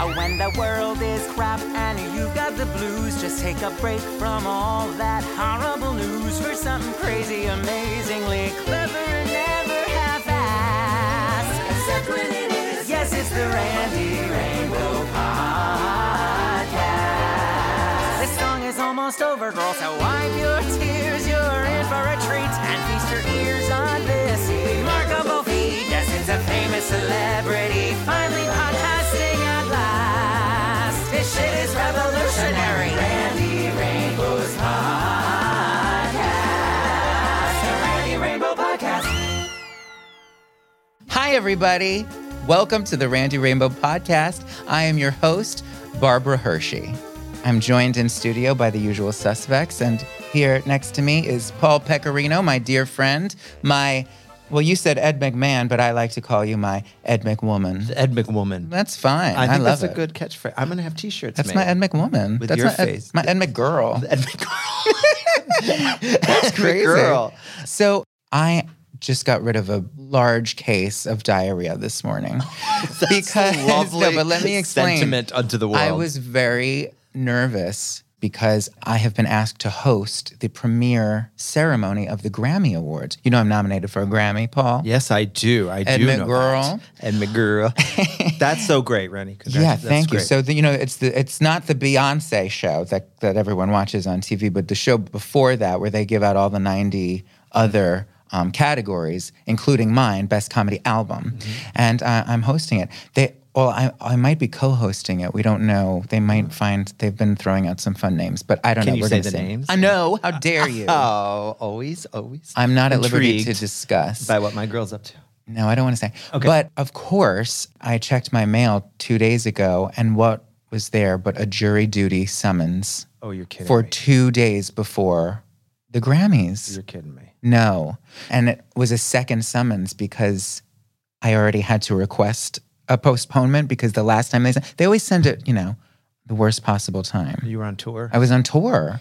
Oh, when the world is crap and you've got the blues, just take a break from all that horrible news for something crazy, amazingly clever, and never half-assed. Except when it is. Yes, it's the Randy Rainbow Podcast. This song is almost over, girl, so wipe your tears. You're in for a treat and feast your ears on this remarkable feat. Yes, it's a famous celebrity finally podcasting at last. This shit is revolutionary. Randy Rainbow's podcast. The Randy Rainbow Podcast. Hi, everybody. Welcome to the Randy Rainbow Podcast. I am your host, Barbara Hershey. I'm joined in studio by the usual suspects, and here next to me is Paul Pecorino, my dear friend, my, well, you said Ed McMahon, but I like to call you my Ed McWoman. Ed McWoman. That's fine. I think love that's a good catchphrase. I'm gonna have T-shirts. That's made. my Ed McWoman. With that's your my Ed- face. my Ed McGirl. Ed McGirl. That's crazy. McGirl. So I just got rid of a large case of diarrhea this morning because lovely no, but let me explain. sentiment unto the world. I was very nervous because I have been asked to host the premiere ceremony of the Grammy Awards. You know, I'm nominated for a Grammy, Paul. Yes, I do. I Ed do know McGirl. that. Ed McGirl. that's so great, Rennie. Yeah, thank you. great. So the, you know, it's the it's not the Beyonce show that that everyone watches on TV, but the show before that, where they give out all the ninety other um, categories, including mine, best comedy album, Mm-hmm. and uh, I'm hosting it. They well, I I might be co-hosting it. We don't know. They might hmm. find they've been throwing out some fun names, but I don't Can know. you We're say the names? I know. How dare you? Oh, always, always. I'm not at liberty to discuss. by what my girl's up to. No, I don't want to say. Okay. But of course, I checked my mail two days ago, and what was there but a jury duty summons Oh, you're kidding for me. two days before the Grammys? You're kidding me. No. And it was a second summons because I already had to request a postponement because the last time they sent, they always send it, you know, the worst possible time. You were on tour. I was on tour.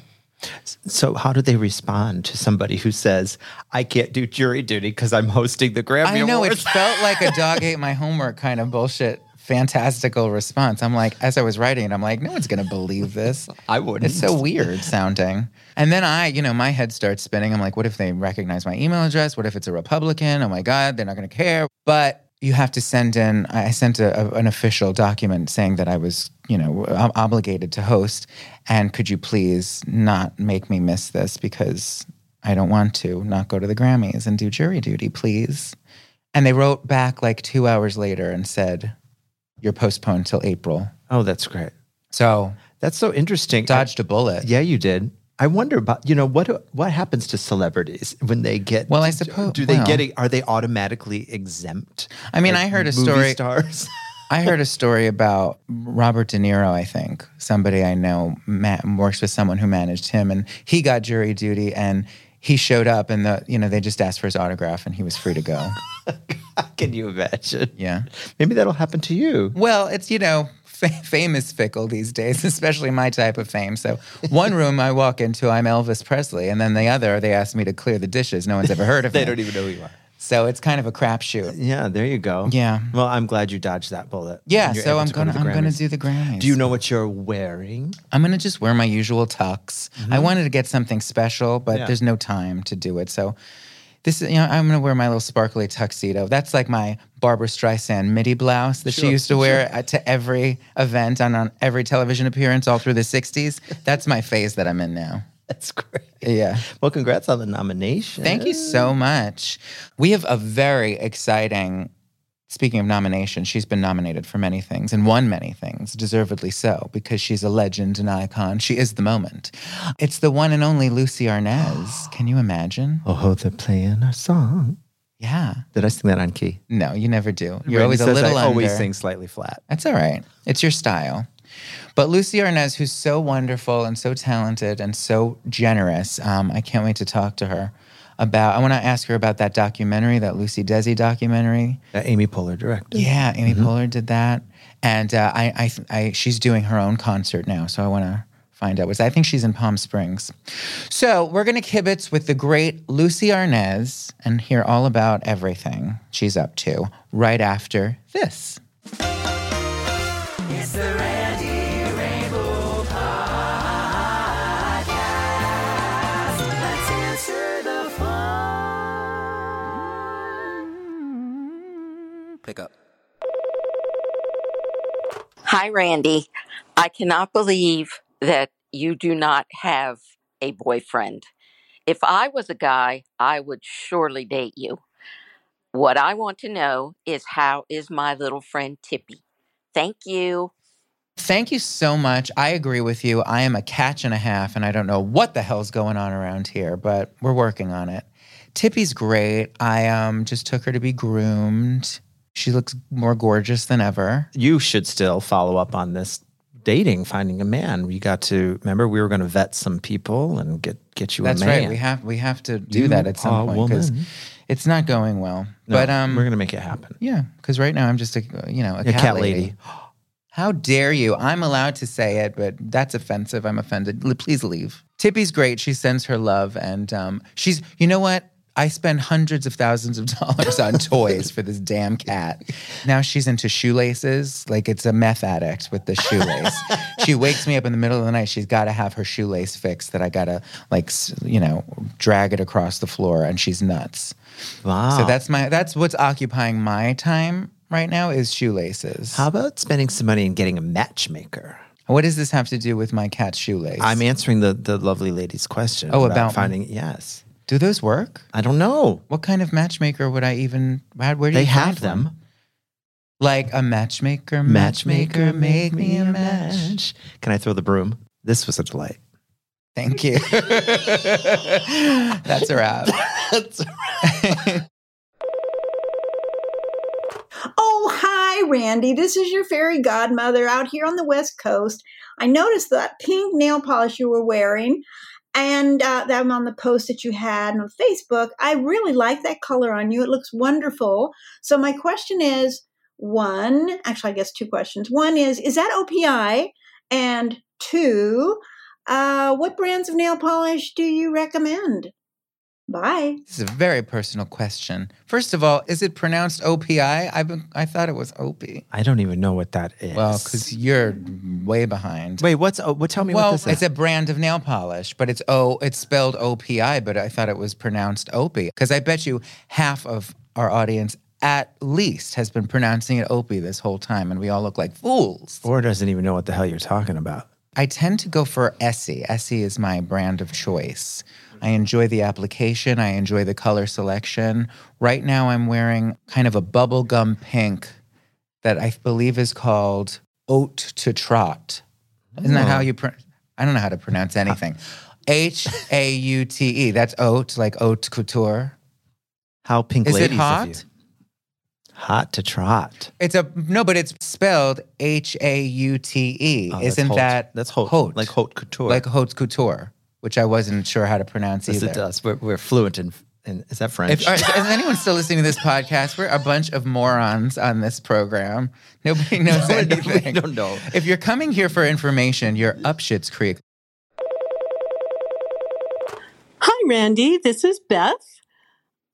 So, how do they respond to somebody who says, "I can't do jury duty because I'm hosting the Grammy I know it felt like a dog ate my homework kind of bullshit, fantastical response. I'm like, as I was writing it, I'm like, no one's gonna believe this. I wouldn't. It's so weird sounding. And then I, you know, my head starts spinning. I'm like, what if they recognize my email address? What if it's a Republican? Oh my God, they're not gonna care. But you have to send in. I sent a, a- an official document saying that I was, you know, ob- obligated to host, and could you please not make me miss this because I don't want to not go to the Grammys and do jury duty, please. And they wrote back like two hours later and said, You're postponed till April. Oh, that's great. So That's so interesting. dodged a bullet. Yeah, you did. I wonder about you know what what happens to celebrities when they get Well, I suppose- do they well. get are they automatically exempt? I mean, Like I heard a story. Stars. I heard a story about Robert De Niro, I think. Somebody I know ma- works with someone who managed him, and he got jury duty and he showed up and the you know they just asked for his autograph and he was free to go. Can you imagine? Yeah. Maybe that'll happen to you. Well, it's you know, fa- fame is fickle these days, especially my type of fame. So one room I walk into, I'm Elvis Presley, and then the other they ask me to clear the dishes. No one's ever heard of They me. don't even know who you are. So it's kind of a crapshoot. Yeah, there you go. Yeah. Well, I'm glad you dodged that bullet. Yeah, so I'm to go to gonna I'm gonna do the Grammys. Do you know what you're wearing? I'm gonna just wear my usual tux. I wanted to get something special, but Mm-hmm. Yeah. there's no time to do it. So this is you know I'm gonna wear my little sparkly tuxedo. That's like my Barbra Streisand midi blouse that she used to wear at, to every event and on every television appearance all through the '60s. That's my phase that I'm in now. That's great. Yeah. Well, congrats on the nomination. Thank you so much. We have a very exciting. Speaking of nomination, she's been nominated for many things and won many things, deservedly so, because she's a legend, an icon. She is the moment. It's the one and only Lucie Arnaz. Can you imagine? Oh, they're playing our song. Yeah. Did I sing that on key? No, you never do. You're Randy always a little I under. always sing slightly flat. That's all right. It's your style. But Lucie Arnaz, who's so wonderful and so talented and so generous, um, I can't wait to talk to her about. I want to ask her about that documentary, that Lucy Desi documentary. Uh, Amy Poehler directed. Yeah, Amy Mm-hmm. Poehler did that, and uh, I, I, I, she's doing her own concert now. So I want to find out what's. I think she's in Palm Springs. So we're gonna kibitz with the great Lucie Arnaz and hear all about everything she's up to right after this. Pick up. Hi, Randy. I cannot believe that you do not have a boyfriend. If I was a guy, I would surely date you. What I want to know is how is my little friend Tippy? Thank you. Thank you so much. I agree with you. I am a catch and a half, and I don't know what the hell's going on around here, but we're working on it. Tippy's great. I um, just took her to be groomed. She looks more gorgeous than ever. You should still follow up on this dating, finding a man. We got to remember we were going to vet some people and get get you That's a man. That's right. We have we have to do You that at some point because it's not going well. No, but um, we're going to make it happen. yeah, because right now I'm just a you know a A cat, cat lady. lady. How dare you? I'm allowed to say it, but that's offensive. I'm offended. Please leave. Tippy's great. She sends her love, and um, she's. You know what? I spend hundreds of thousands of dollars on toys for this damn cat. Now she's into shoelaces, like it's a meth addict with the shoelace. she wakes me up in the middle of the night. She's got to have her shoelace fixed. That I gotta like, you know, drag it across the floor, and she's nuts. Wow. So that's my. That's what's occupying my time right now is shoelaces. How about spending some money and getting a matchmaker? What does this have to do with my cat's shoelace? I'm answering the the lovely lady's question. Oh, about me? finding yes. Do those work? I don't know. What kind of matchmaker would I even? Where, where do They you find have them. one? Like a matchmaker, matchmaker, make me a match. Can I throw the broom? This was a delight. Thank you. That's a wrap. Oh, hi, Randy. This is your fairy godmother out here on the West Coast. I noticed that pink nail polish you were wearing and uh, that on the post that you had on Facebook. I really like that color on you. It looks wonderful. So, my question is one, actually, I guess two questions. One is, is that OPI? And two, uh, what brands of nail polish do you recommend? Bye. This is a very personal question. First of all, is it pronounced OPI? I've been, I thought it was Opie. I don't even know what that is. Well, because you're way behind. wait, what's oh, what? Tell me well, what this is. it's a brand of nail polish, but it's O. It's spelled OPI, but I thought it was pronounced Opie because I bet you half of our audience at least has been pronouncing it Opie this whole time, and we all look like fools. or doesn't even know what the hell you're talking about. I tend to go for Essie. Essie is my brand of choice. I enjoy the application. I enjoy the color selection. Right now, I'm wearing kind of a bubblegum pink that I believe is called Oat to Trot. Isn't that how oh. you? Pro- I don't know how to pronounce anything. H A U T E. That's oat, like haute couture. How pink Is it ladies of hot? you. Hot to trot. It's a no, but it's spelled H A U T E. Oh, that's Isn't haute. that that's haute, haute. like haute couture? like haute couture, which I wasn't sure how to pronounce yes, either. it does. We're, we're fluent in, in. Is that French? If, are- is anyone still listening to this podcast? We're a bunch of morons on this program. Nobody knows No, we anything. don't know. If you're coming here for information, you're up Shit's Creek. Hi, Randy. This is Beth.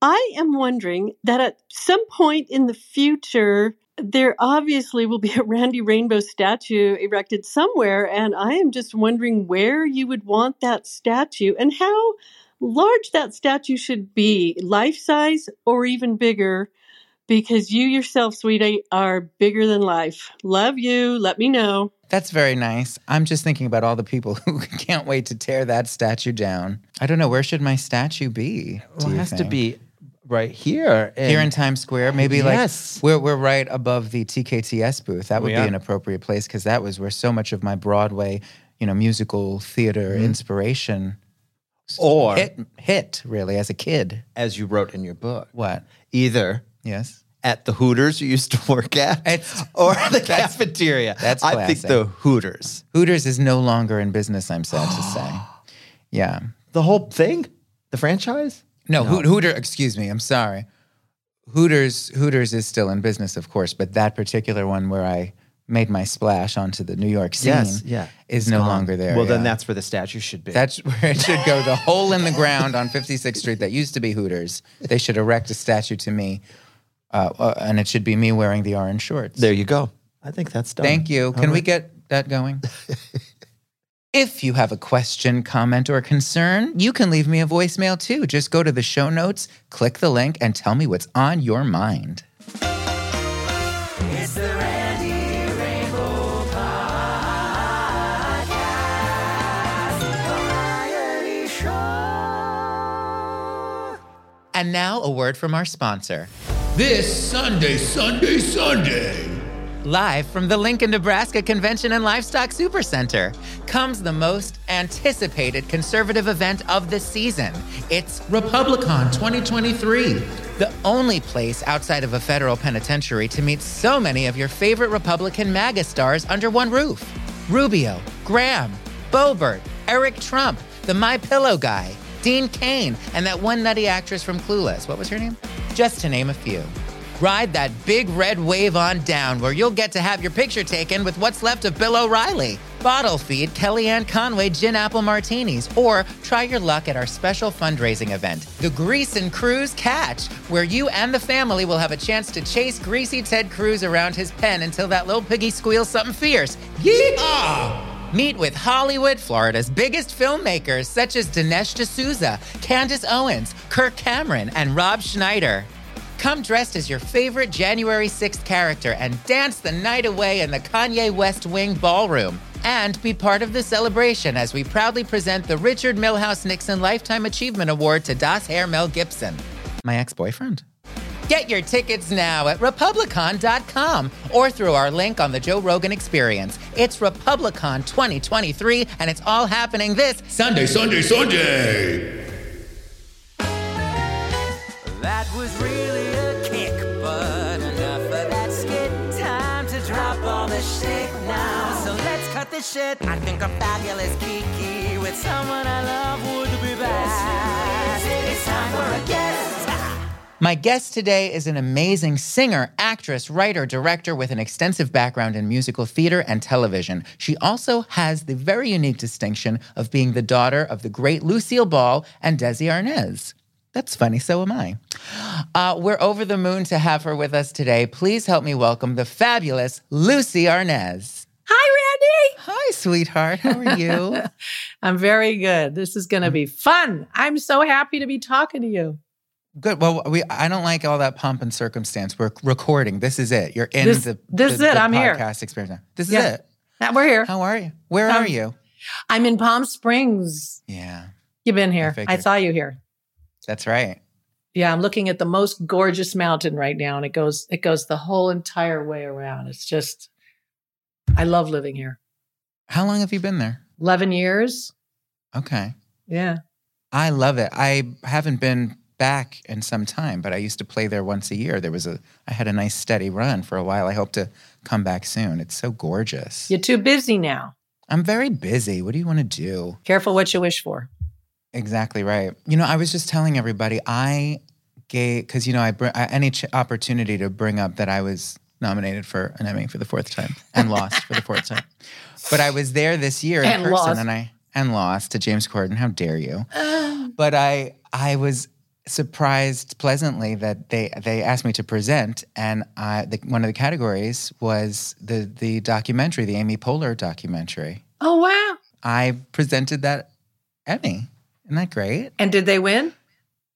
I am wondering that at some point in the future, there obviously will be a Randy Rainbow statue erected somewhere, and I am just wondering where you would want that statue and how large that statue should be life size or even bigger because you yourself, sweetie, are bigger than life. Love you. Let me know. That's very nice. I'm just thinking about all the people who can't wait to tear that statue down. I don't know where should my statue be. well, it you has to be right here. here in Times Square. Maybe Yes. like we're we're right above the TKTS booth. That would We be an appropriate place because that was where so much of my Broadway, you know, musical theater inspiration Mm-hmm. or hit hit really as a kid. as you wrote in your book, What? either Yes. at the Hooters you used to work at, It's- or the cafeteria. that's I think the Hooters. Hooters is no longer in business. I'm sad to say. Yeah. The whole thing, the franchise. No, Hoot- Hooter. Excuse me. I'm sorry. Hooters. Hooters is still in business, of course, but that particular one where I made my splash onto the New York scene Yes, yeah, is It's no gone. longer there. Well, then that's where the statue should be. That's where it should go. The hole in the ground on 56th Street that used to be Hooters. They should erect a statue to me, uh, uh, and it should be me wearing the orange shorts. there you go. I think that's done. Thank you. All Can we get that going? If you have a question, comment, or concern, you can leave me a voicemail too. Just go to the show notes, click the link, and tell me what's on your mind. It's the Randy Rainbow Podcast, show. And now, a word from our sponsor. This Sunday, Sunday, Sunday. Live from the Lincoln, Nebraska Convention and Livestock Supercenter comes the most anticipated conservative event of the season. It's Republicon 2023. the only place outside of a federal penitentiary to meet so many of your favorite Republican MAGA stars under one roof. Rubio, Graham, Boebert, Eric Trump, the My Pillow guy, Dean Cain, and that one nutty actress from Clueless. What was her name? Just to name a few. Ride that big red wave on down where you'll get to have your picture taken with what's left of Bill O'Reilly. Bottle feed Kellyanne Conway Gin Apple Martinis, or try your luck at our special fundraising event, the Grease and Cruise Catch, where you and the family will have a chance to chase greasy Ted Cruz around his pen until that little piggy squeals something fierce. Meet with Hollywood, Florida's biggest filmmakers such as Dinesh D'Souza, Candace Owens, Kirk Cameron, and Rob Schneider. Come dressed as your favorite January 6th character and dance the night away in the Kanye West Wing Ballroom. And be part of the celebration as we proudly present the Richard Milhous Nixon Lifetime Achievement Award to Das Herr Mel Gibson, my ex boyfriend. Get your tickets now at Republicon.com or through our link on the Joe Rogan Experience. It's Republicon 2023, and it's all happening this Sunday, Sunday, Sunday. That was really shit now. So let's cut shit. I think fabulous Kiki with someone I love would be best. It's time for a guest. My guest today is an amazing singer, actress, writer, director with an extensive background in musical theater and television. She also has the very unique distinction of being the daughter of the great Lucille Ball and Desi Arnaz. That's funny, so am I. Uh, we're over the moon to have her with us today. Please help me welcome the fabulous Lucie Arnaz. Hi, Randy. Hi, sweetheart. How are you? I'm very good. This is going to be fun. I'm so happy to be talking to you. Good. Well, we I don't like all that pomp and circumstance. We're recording. This is it. You're in This- the this the- is it. I'm here. podcast experience. This is Yeah. it. We're here. How are you? Where Um, are you? I'm in Palm Springs. Yeah, You've been here. I, figured. saw you here. That's right. Yeah, I'm looking at the most gorgeous mountain right now, and it goes it goes the whole entire way around. It's just, I love living here. How long have you been there? Eleven years. Okay. Yeah. I love it. I haven't been back in some time, but I used to play there once a year. There was a I had a nice steady run for a while. I hope to come back soon. It's so gorgeous. You're too busy now. I'm very busy. What do you want to do? Careful what you wish for. Exactly right. You know, I was just telling everybody I gave because you know I, br- any ch- opportunity to bring up that I was nominated for an Emmy for the fourth time and lost for the fourth time, but I was there this year in And person lost. and I and lost to James Corden. How dare you? Oh. But I I was surprised pleasantly that they they asked me to present and I the, one of the categories was the the documentary, the Amy Poehler documentary. Oh wow! I presented that Emmy. Isn't that great? And did they win?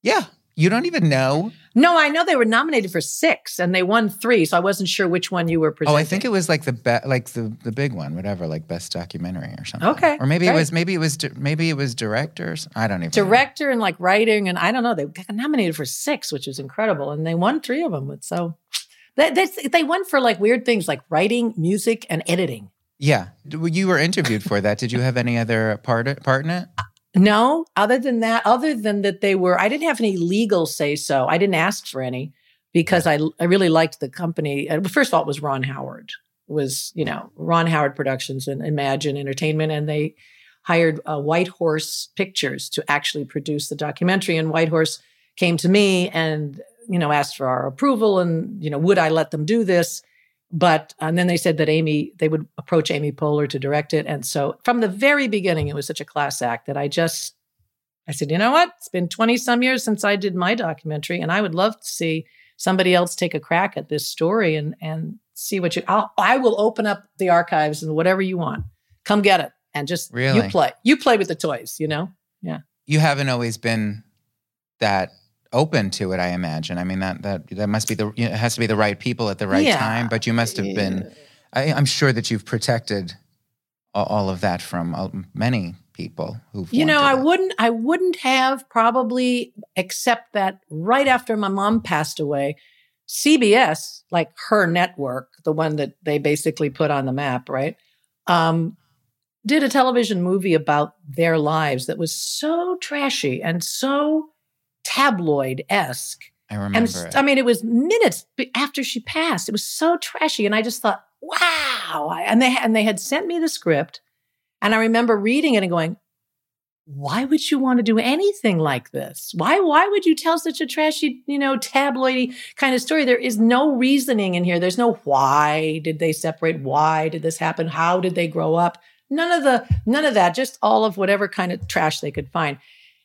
Yeah. You don't even know. No, I know they were nominated for six, and they won three. So I wasn't sure which one you were presenting. Oh, I think it was like the be- like the the big one, whatever, like best documentary or something. Okay, Or maybe it was maybe it was di- maybe it was directors. I don't even know. director and like writing and I don't know. They got nominated for six, which is incredible, and they won three of them. So that, that's they won for like weird things like writing, music, and editing. Yeah. You were interviewed for that. Did you have any other part part in it? No, other than that, other than that, they were. I didn't have any legal say so. I didn't ask for any because I I really liked the company. Uh, First of all, it was Ron Howard. It was you know Ron Howard Productions and Imagine Entertainment, and they hired uh, White Horse Pictures to actually produce the documentary. And White Horse came to me and you know asked for our approval and you know would I let them do this. But and then they said that Amy, they would approach Amy Poehler to direct it. And so from the very beginning, it was such a class act that I just, I said, you know what? It's been 20 some years since I did my documentary, and I would love to see somebody else take a crack at this story and and see what you. I'll, I will open up the archives and whatever you want, come get it and just Really? you play. You play with the toys, you know. Yeah. You haven't always been that open to it, I imagine. I mean that that that must be the you know, it has to be the right people at the right Yeah. time, but you must have been I, I'm sure that you've protected all of that from uh, many people who You know, I wouldn't I wouldn't have probably except that right after my mom passed away, CBS, like her network, the one that they basically put on the map, right? Um did a television movie about their lives that was so trashy and so tabloid-esque. I remember s- it. I mean, it was minutes after she passed. It was so trashy, and I just thought, "Wow!" And they and they had sent me the script, and I remember reading it and going, "Why would you want to do anything like this? Why why would you tell such a trashy, you know, tabloidy kind of story? There is no reasoning in here. There's no why did they separate? Why did this happen? How did they grow up? None of the none of that. Just all of whatever kind of trash they could find."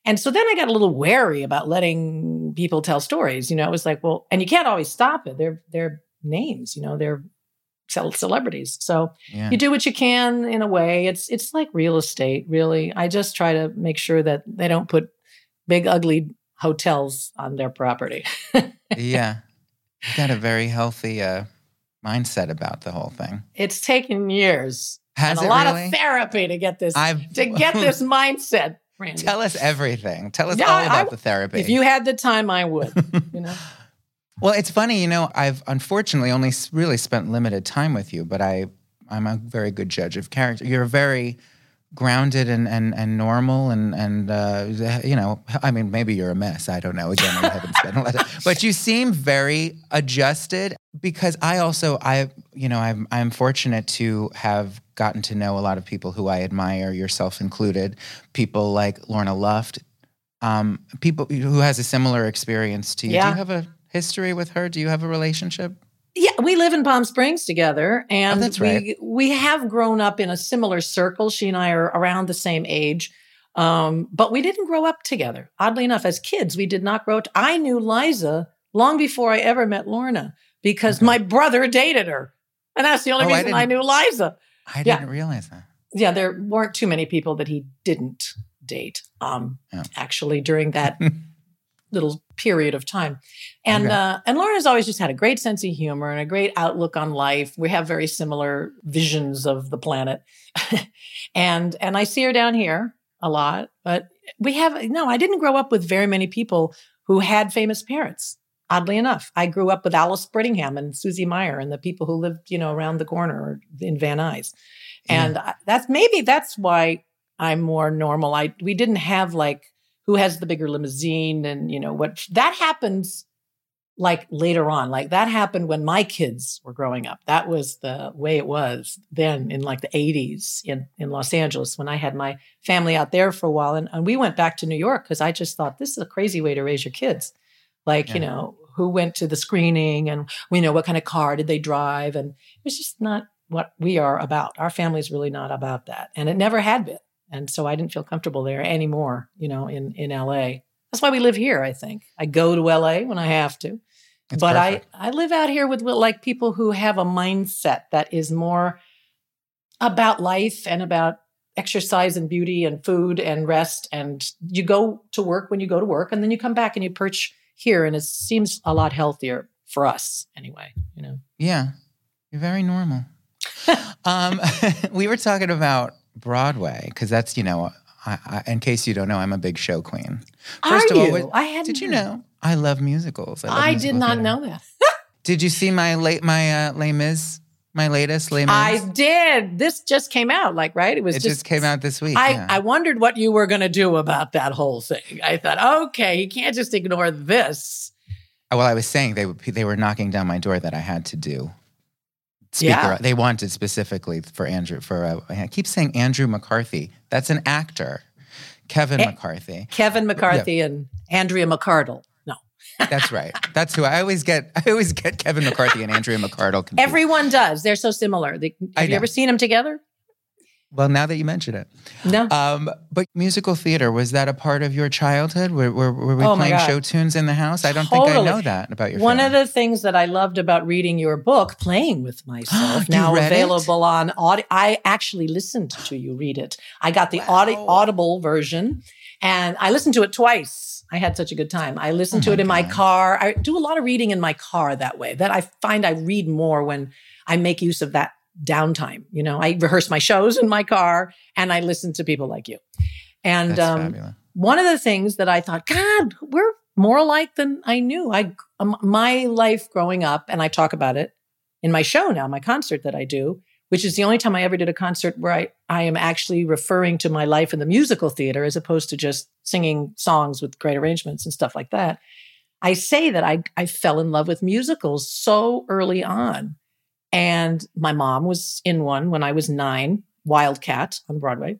And so then I got a little wary about letting people tell stories. You know, it was like, well, and you can't always stop it. They're they're names, you know, they're cel- celebrities. So yeah. you do what you can in a way. It's it's like real estate, really. I just try to make sure that they don't put big ugly hotels on their property. yeah. You got a very healthy uh, mindset about the whole thing. it's taken years Has and a lot really? of therapy to get this I've to get this mindset. Randy. Tell us everything. Tell us Yeah, all about I- the therapy. if you had the time, I would. You know. Well, it's funny, you know, I've unfortunately only really spent limited time with you, but I I'm a very good judge of character. You're very grounded and and and normal and and uh, you know, I mean, maybe you're a mess. I don't know. Again, I haven't spent a lot of but you seem very adjusted because I also I you know I'm I'm fortunate to have gotten to know a lot of people who I admire, yourself included. People like Lorna Luft, um, people who has a similar experience to you. Do Yeah. you have a history with her? Do you have a relationship? Yeah, we live in Palm Springs together, and Oh, that's we right. we have grown up in a similar circle. She and I are around the same age, um, but we didn't grow up together. Oddly enough, as kids, we did not grow. up. I knew Liza long before I ever met Lorna because Okay. my brother dated her, and that's the only Oh, reason I, didn't- knew Liza. I Yeah. didn't realize that. Yeah, there weren't too many people that he didn't date. Um, Yeah. actually, during that little period of time. And Okay. uh, and Lauren has always just had a great sense of humor and a great outlook on life. We have very similar visions of the planet, and and I see her down here a lot. But we have no. I didn't grow up with very many people who had famous parents. Oddly enough, I grew up with Alice Brittingham and Susie Meyer and the people who lived, you know, around the corner in Van Nuys. And I- that's maybe that's why I'm more normal. I we didn't have like who has the bigger limousine and you know what that happens like later on. Like that happened when my kids were growing up. That was the way it was then in like the 80s in, in Los Angeles when I had my family out there for a while. And, and we went back to New York because I just thought this is a crazy way to raise your kids. Like, you know, who went to the screening and you know what kind of car did they drive? And it was just not what we are about. Our family's really not about that. And it never had been. And so I didn't feel comfortable there anymore, you know, in, in LA. That's why we live here, I think. I go to LA when I have to. But perfect. I, I live out here with like people who have a mindset that is more about life and about exercise and beauty and food and rest. And you go to work when you go to work, and then you come back and you perch here. And it seems a lot healthier for us anyway, you know. Yeah, you're very normal. um, we were talking about Broadway because that's you know, I, I, in case you don't know, I'm a big show queen. First Are of all, you? what- I hadn't did you know I love musicals? love I did not theater. know that. Did you see my late my uh, Les Mis, my latest Les Mis? I did. This just came out, like, right? It was it just, came out this week. I, yeah. I wondered what you were going to do about that whole thing. I thought, okay, you can't just ignore this. well, I was saying they they were knocking down my door that I had to do. Speaker, Yeah. they wanted specifically for Andrew. For uh, I keep saying Andrew McCarthy. That's an actor, Kevin Eh. McCarthy. Kevin McCarthy and Andrea McArdle. No, That's right. That's who I always get. I always get Kevin McCarthy and Andrea McArdle. confused. everyone does. They're so similar. They, have you ever seen them together? Well, now that you mention it, No. um, but musical theater was that a part of your childhood? Were, were, were we Oh playing show tunes in the house? I don't think I know that about your. One family. of the things that I loved about reading your book, Playing with Myself, now read it? available on audio. I actually listened to you read it. I got the audi- audible version and I listened to it twice. I had such a good time. I listened Oh to it in my car. I do a lot of reading in my car that way. That I find I read more when I make use of that downtime. You know, I rehearse my shows in my car and I listen to people like you. And um, one of the things that I thought, God, we're more alike than I knew. I um, my life growing up, and I talk about it in my show now, my concert that I do, which is the only time I ever did a concert where I I am actually referring to my life in the musical theater as opposed to just singing songs with great arrangements and stuff like that. I say that I I fell in love with musicals so early on, and my mom was in one when I was nine, Wildcat on Broadway.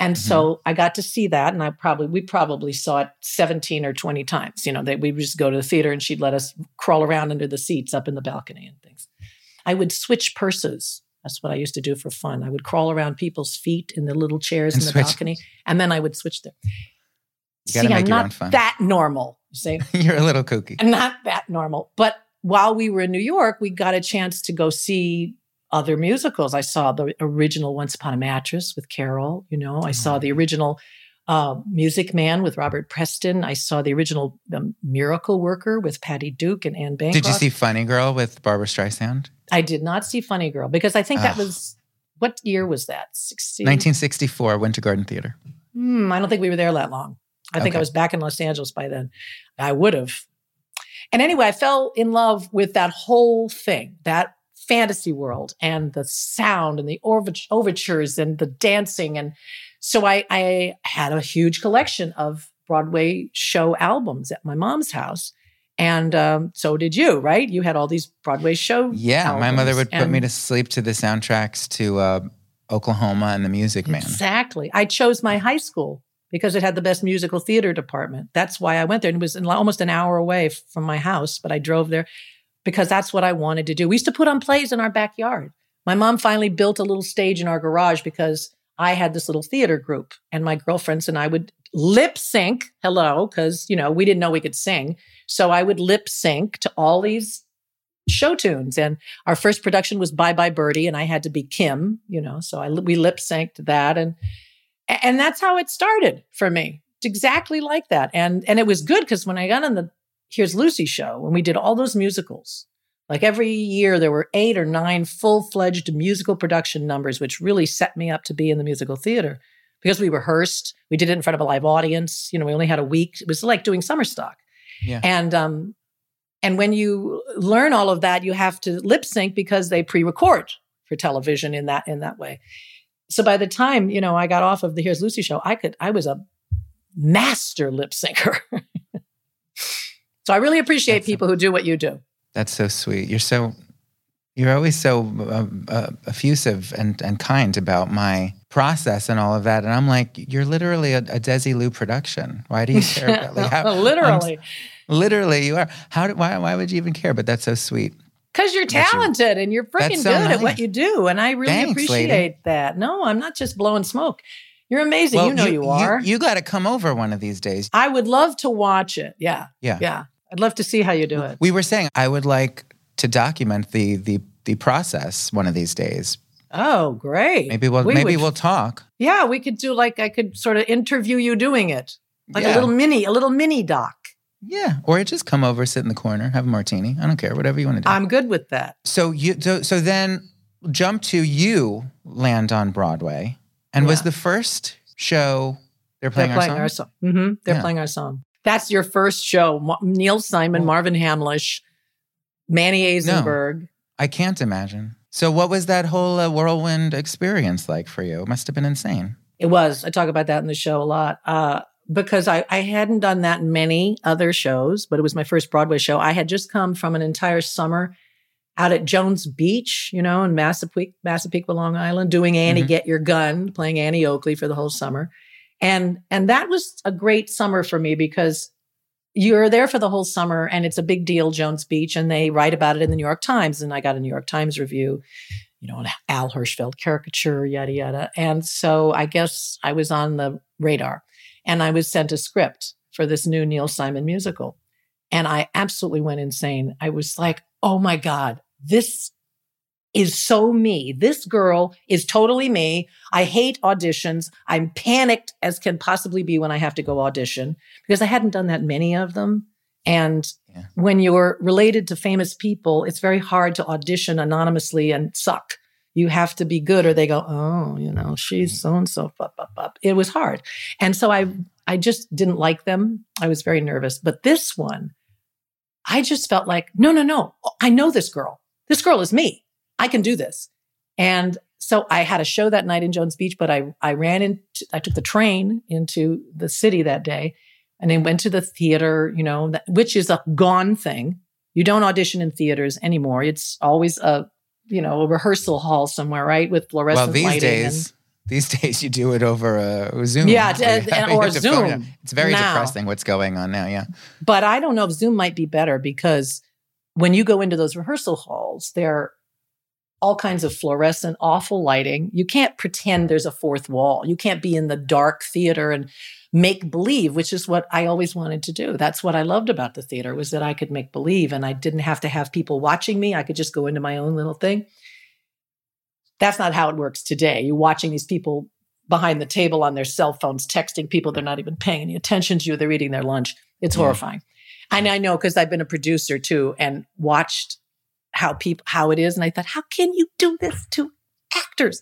And so mm-hmm. I got to see that, and I probably we probably saw it seventeen or twenty times. You know, that we would just go to the theater, and she'd let us crawl around under the seats up in the balcony and things. I would switch purses. That's what I used to do for fun. I would crawl around people's feet in the little chairs And in the switch. balcony, and then I would switch them. See, I'm make your own not that normal. You see, You're a little kooky. I'm not that normal. But while we were in New York, we got a chance to go see other musicals. I saw the original Once Upon a Mattress with Carol, you know, I saw the original uh, Music Man with Robert Preston. I saw the original um, Miracle Worker with Patty Duke and Anne Bancroft. Did you see Funny Girl with Barbra Streisand? I did not see Funny Girl because I think that was what year was that? 16? 1964, Winter Garden Theater. Hmm, I don't think we were there that long. I think I was back in Los Angeles by then. I would have. And anyway, I fell in love with that whole thing, that fantasy world and the sound and the overtures and the dancing. And so I, I had a huge collection of Broadway show albums at my mom's house. And um, so did you, right? You had all these Broadway show. Yeah, my mother albums. would put me to sleep to the soundtracks to uh, Oklahoma and The Music Man. Exactly. I chose my high school because it had the best musical theater department. That's why I went there. And it was almost an hour away from my house, but I drove there because that's what I wanted to do. We used to put on plays in our backyard. My mom finally built a little stage in our garage because I had this little theater group and my girlfriends and I would lip sync. Hello, because, you know, we didn't know we could sing. So I would lip sync to all these show tunes. And our first production was Bye Bye Birdie, and I had to be Kim, you know, so I we lip synced that, and and that's how it started for me. It's exactly like that, and and it was good because when I got on the Here's Lucy show, when we did all those musicals, like every year there were eight or nine full fledged musical production numbers, which really set me up to be in the musical theater because we rehearsed, we did it in front of a live audience. You know, we only had a week. It was like doing summer stock. Yeah. And um, and when you learn all of that, you have to lip sync because they pre-record for television in that in that way. So by the time you know I got off of the Here's Lucy show, I could I was a master lip syncer. so I really appreciate That's people who do what you do. That's so sweet. You're so, you're always so uh, uh, effusive and, and kind about my process and all of that. And I'm like, you're literally a, a Desilu production. Why do you care about like how, Literally, I'm- literally, you are. How? Do, why? Why would you even care? But that's so sweet. Because you're talented and you're freaking so good at what you do, and I really Thanks, appreciate lady. that. No, I'm not just blowing smoke. You're amazing. Well, you know you, are. You, got to come over one of these days. I would love to watch it. Yeah. Yeah. Yeah. I'd love to see how you do it. We were saying I would like to document the the the process one of these days. Oh, great. Maybe we'll We maybe would- we'll talk. Yeah, we could do like I could sort of interview you doing it. Like Yeah. a little mini, a little mini doc. Yeah, or just come over, sit in the corner, have a martini. I don't care, whatever you want to do. I'm good with that. so you so, so then jump to you land on Broadway, and was the first show they're playing, They're playing our our song. song. hmm They're Yeah. playing our song. That's your first show. Neil Simon, Oh. Marvin Hamlisch, Manny Azenberg. I can't imagine. So what was that whole uh, whirlwind experience like for you? It must have been insane. It was. I talk about that in the show a lot. Uh, because I, I hadn't done that many other shows, but it was my first Broadway show. I had just come from an entire summer out at Jones Beach, you know, in Massapequa, Massapequa, Long Island, doing Annie Mhm. Get Your Gun, playing Annie Oakley for the whole summer. And and that was a great summer for me because you're there for the whole summer and it's a big deal, Jones Beach, and they write about it in the New York Times. And I got a New York Times review, you know, an Al Hirschfeld caricature, yada yada. And so I guess I was on the radar and I was sent a script for this new Neil Simon musical. And I absolutely went insane. I was like, oh my God, this is so me. This girl is totally me. I hate auditions. I'm panicked as can possibly be when I have to go audition because I hadn't done that many of them. And Yeah. when you're related to famous people, it's very hard to audition anonymously and suck. You have to be good, or they go, oh, you know, she's so and so. It was hard, and so I I just didn't like them. I was very nervous. But this one, I just felt like, no, no, no. I know this girl. This girl is me. I can do this. And so I had a show that night in Jones Beach, but I, I ran into, I took the train into the city that day and then went to the theater, you know, which is a gone thing. You don't audition in theaters anymore. It's always a, you know, a rehearsal hall somewhere, right? With fluorescent well, these lighting. days, these days you do it over a Zoom. Yeah, uh, or have to phone Zoom. It's very now. depressing what's going on now. Yeah. But I don't know if Zoom might be better because when you go into those rehearsal halls, there are all kinds of fluorescent, awful lighting. You can't pretend there's a fourth wall. You can't be in the dark theater and make believe, which is what I always wanted to do. That's what I loved about the theater was that I could make believe and I didn't have to have people watching me. I could just go into my own little thing. That's not how it works today. You're watching these people behind the table on their cell phones, texting people. They're not even paying any attention to you. They're eating their lunch. It's Yeah. horrifying. And I know because I've been a producer too and watched how people how it is. And I thought, how can you do this to actors?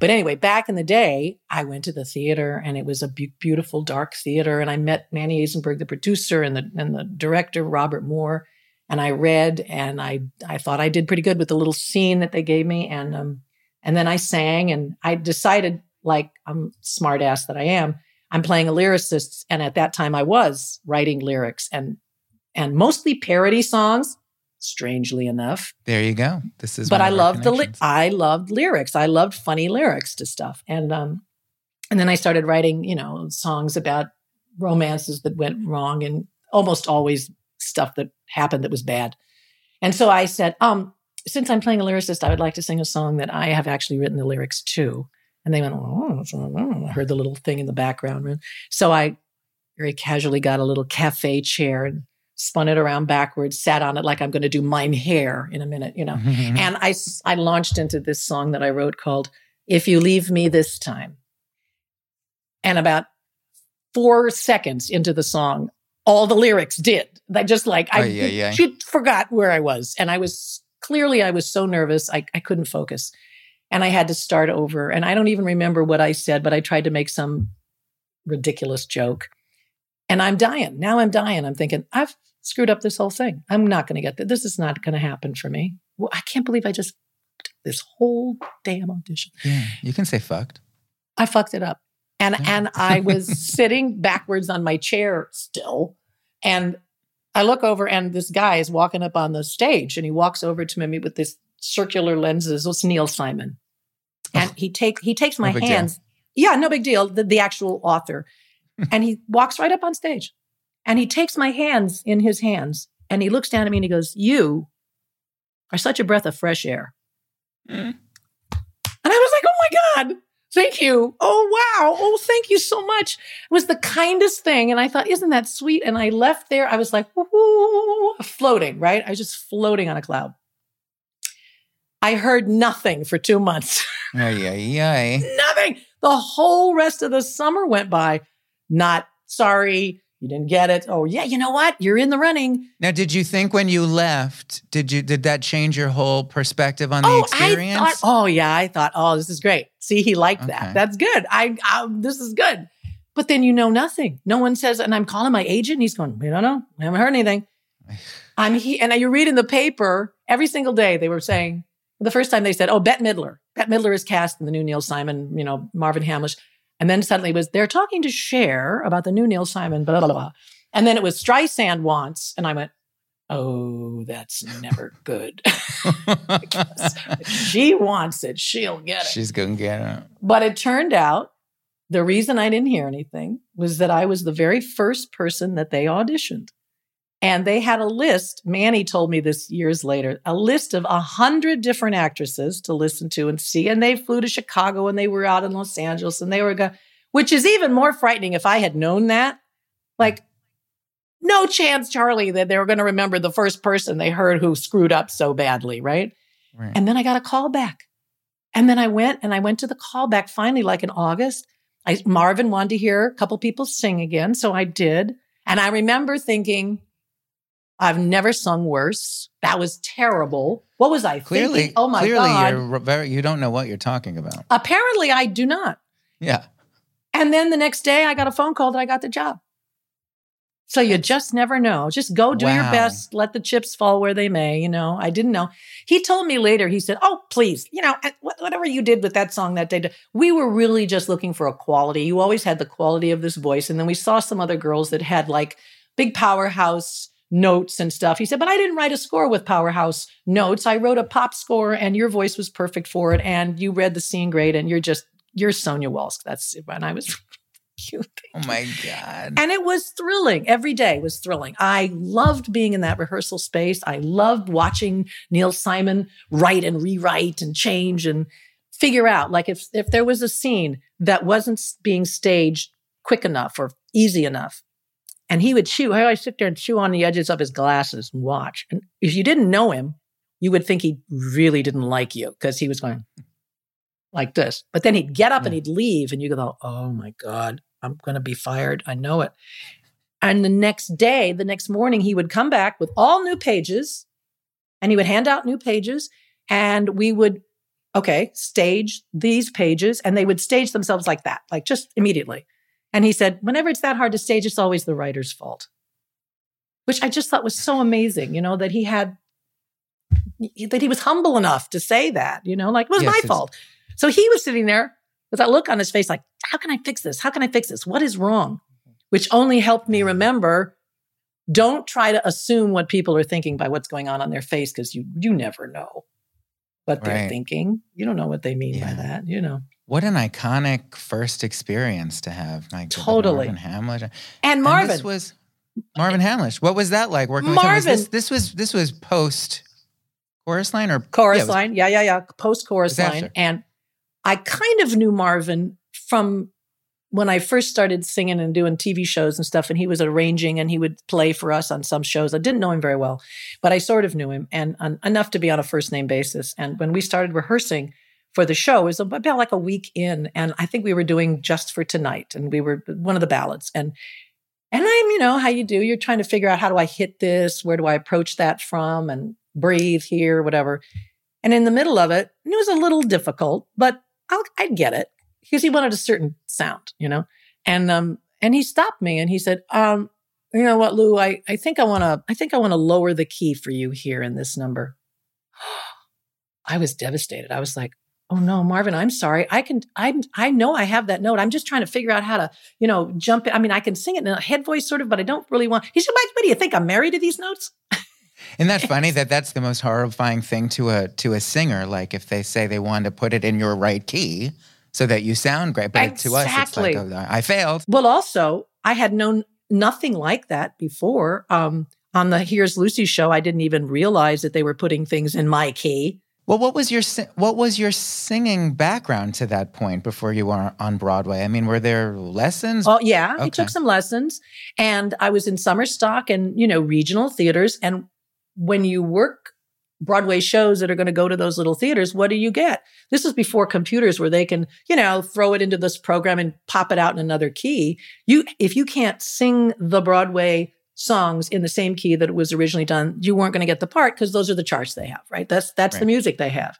But anyway, back in the day, I went to the theater and it was a be- beautiful dark theater. And I met Manny Azenberg, the producer, and the and the director, Robert Moore. And I read and I I thought I did pretty good with the little scene that they gave me. And um and then I sang and I decided, like I'm smart ass that I am, I'm playing a lyricist. And at that time I was writing lyrics and and mostly parody songs, strangely enough There you go. This is. but I loved the li- I loved lyrics. I loved funny lyrics to stuff, and um, and then I started writing, you know, songs about romances that went wrong, and almost always stuff that happened that was bad. And so I said, um, since I'm playing a lyricist, I would like to sing a song that I have actually written the lyrics to. And they went, oh, oh," I heard the little thing in the background. So I very casually got a little cafe chair and spun it around backwards, sat on it like I'm going to do mine hair in a minute, you know. Mm-hmm. And I, I launched into this song that I wrote called If You Leave Me This Time. And about four seconds into the song, all the lyrics did. I just like, I Ay, ay, ay. she forgot where I was. And I was clearly, I was so nervous, I, I couldn't focus. And I had to start over. And I don't even remember what I said, but I tried to make some ridiculous joke. And I'm dying. Now I'm dying. I'm thinking, I've screwed up this whole thing. I'm not going to get this. This is not going to happen for me. Well, I can't believe I just this whole damn audition. yeah, you can say fucked. I fucked it up. And Yeah. and I was sitting backwards on my chair still. And I look over and this guy is walking up on the stage and he walks over to me with this circular lenses. It's Neil Simon. And he takes he takes my No big deal. hands. Yeah, no big deal. The, the actual author. and he walks right up on stage. And he takes my hands in his hands and he looks down at me and he goes, You are such a breath of fresh air. Mm. And I was like, oh my God, thank you. Oh, wow. Oh, thank you so much. It was the kindest thing. And I thought, isn't that sweet? And I left there. I was like, woo, floating, right? I was just floating on a cloud. I heard nothing for two months. Ay, ay, ay. nothing. The whole rest of the summer went by. Not sorry, you didn't get it. Oh, yeah, you know what? You're in the running. Now, did you think when you left, did you did that change your whole perspective on the oh, experience? I thought, oh yeah, I thought, oh, this is great. See, he liked Okay. that. That's good. I, I, this is good. But then you know nothing. No one says, and I'm calling my agent. And he's going, we don't know. I haven't heard anything. I'm he, and you read in the paper every single day. They were saying the first time they said, oh, Bette Midler. Bette Midler is cast in the new Neil Simon. You know, Marvin Hamlisch. And then suddenly it was they're talking to Cher about the new Neil Simon. Blah blah blah. And then it was Streisand wants, and I went, oh, that's never good. She wants it, she'll get it. She's gonna get it. But it turned out the reason I didn't hear anything was that I was the very first person that they auditioned. And they had a list, Manny told me this years later, a list of a hundred different actresses to listen to and see. And they flew to Chicago and they were out in Los Angeles and they were going, which is even more frightening if I had known that. Like, no chance, Charlie, that they were going to remember the first person they heard who screwed up so badly, right? Right. And then I got a call back. And then I went and I went to the callback finally, like in August. I, Marvin wanted to hear a couple people sing again. So I did. And I remember thinking, I've never sung worse. That was terrible. What was I Clearly, thinking? Oh my clearly God. you're very, you don't know what you're talking about. Apparently, I do not. Yeah. And then the next day, I got a phone call that I got the job. So you just never know. Just go do your best. Let the chips fall where they may. You know, I didn't know. He told me later, he said, Oh, please, you know, whatever you did with that song that day, we were really just looking for a quality. You always had the quality of this voice. And then we saw some other girls that had like big powerhouse notes and stuff. He said, But I didn't write a score with powerhouse notes. I wrote a pop score and your voice was perfect for it. And you read the scene great. And you're just, you're Sonia Walsk. That's when I was cute. Oh my God. And it was thrilling. Every day was thrilling. I loved being in that rehearsal space. I loved watching Neil Simon write and rewrite and change and figure out like if if there was a scene that wasn't being staged quick enough or easy enough. And he would chew. I always sit there and chew on the edges of his glasses and watch. And if you didn't know him, you would think he really didn't like you because he was going like this. But then he'd get up and he'd leave, and you go, "Oh my god, I'm going to be fired. I know it." And the next day, the next morning, he would come back with all new pages, and he would hand out new pages, and we would, okay, stage these pages, and they would stage themselves like that, like just immediately. And he said, whenever it's that hard to stage, it's always the writer's fault, which I just thought was so amazing, you know, that he had, that he was humble enough to say that, you know, like it was Yes, my fault. So he was sitting there with that look on his face, like, how can I fix this? How can I fix this? What is wrong? Which only helped me remember don't try to assume what people are thinking by what's going on on their face because you you never know what they're thinking. You don't know what they mean by that, you know. What an iconic first experience to have. Goodness, Totally. Marvin Hamlisch. And And Marvin, this was Marvin Hamlisch. What was that like working with him? Was Marvin- this, this was this was post chorus line or chorus yeah, was- line. Yeah, yeah, yeah. Post chorus line. after. And I kind of knew Marvin from when I first started singing and doing TV shows and stuff. And he was arranging and he would play for us on some shows. I didn't know him very well, but I sort of knew him and um, enough to be on a first name basis. And when we started rehearsing for the show, was about like a week in. And I think we were doing Just for Tonight. And we were one of the ballads. And and I'm, you know, how you do, you're trying to figure out how do I hit this? Where do I approach that from? And breathe here, whatever. And in the middle of it, it was a little difficult, but I'll, I'd get it because he wanted a certain sound, you know? And, um, and he stopped me and he said, um, you know what, Lou, I, I think I want to, I think I want to lower the key for you here in this number. I was devastated. I was like, oh no, Marvin, I'm sorry. I can, I, I know I have that note. I'm just trying to figure out how to, you know, jump in. I mean, I can sing it in a head voice sort of, but I don't really want, he said, what, what do you think? I'm married to these notes? Isn't that funny that that's the most horrifying thing to a to a singer? Like if they say they want to put it in your right key so that you sound great, but to us it's like Exactly. oh, I failed. Well, also, I had known nothing like that before. Um, on the Here's Lucy show, I didn't even realize that they were putting things in my key. Well, what was your what was your singing background to that point before you were on Broadway? I mean, were there lessons? Oh, yeah, I took some lessons, and I was in summer stock and you know regional theaters. And when you work Broadway shows that are going to go to those little theaters, what do you get? This is before computers where they can, you know, throw it into this program and pop it out in another key. You, if you can't sing the Broadway songs in the same key that it was originally done, you weren't going to get the part because those are the charts they have, right? That's that's the music they have.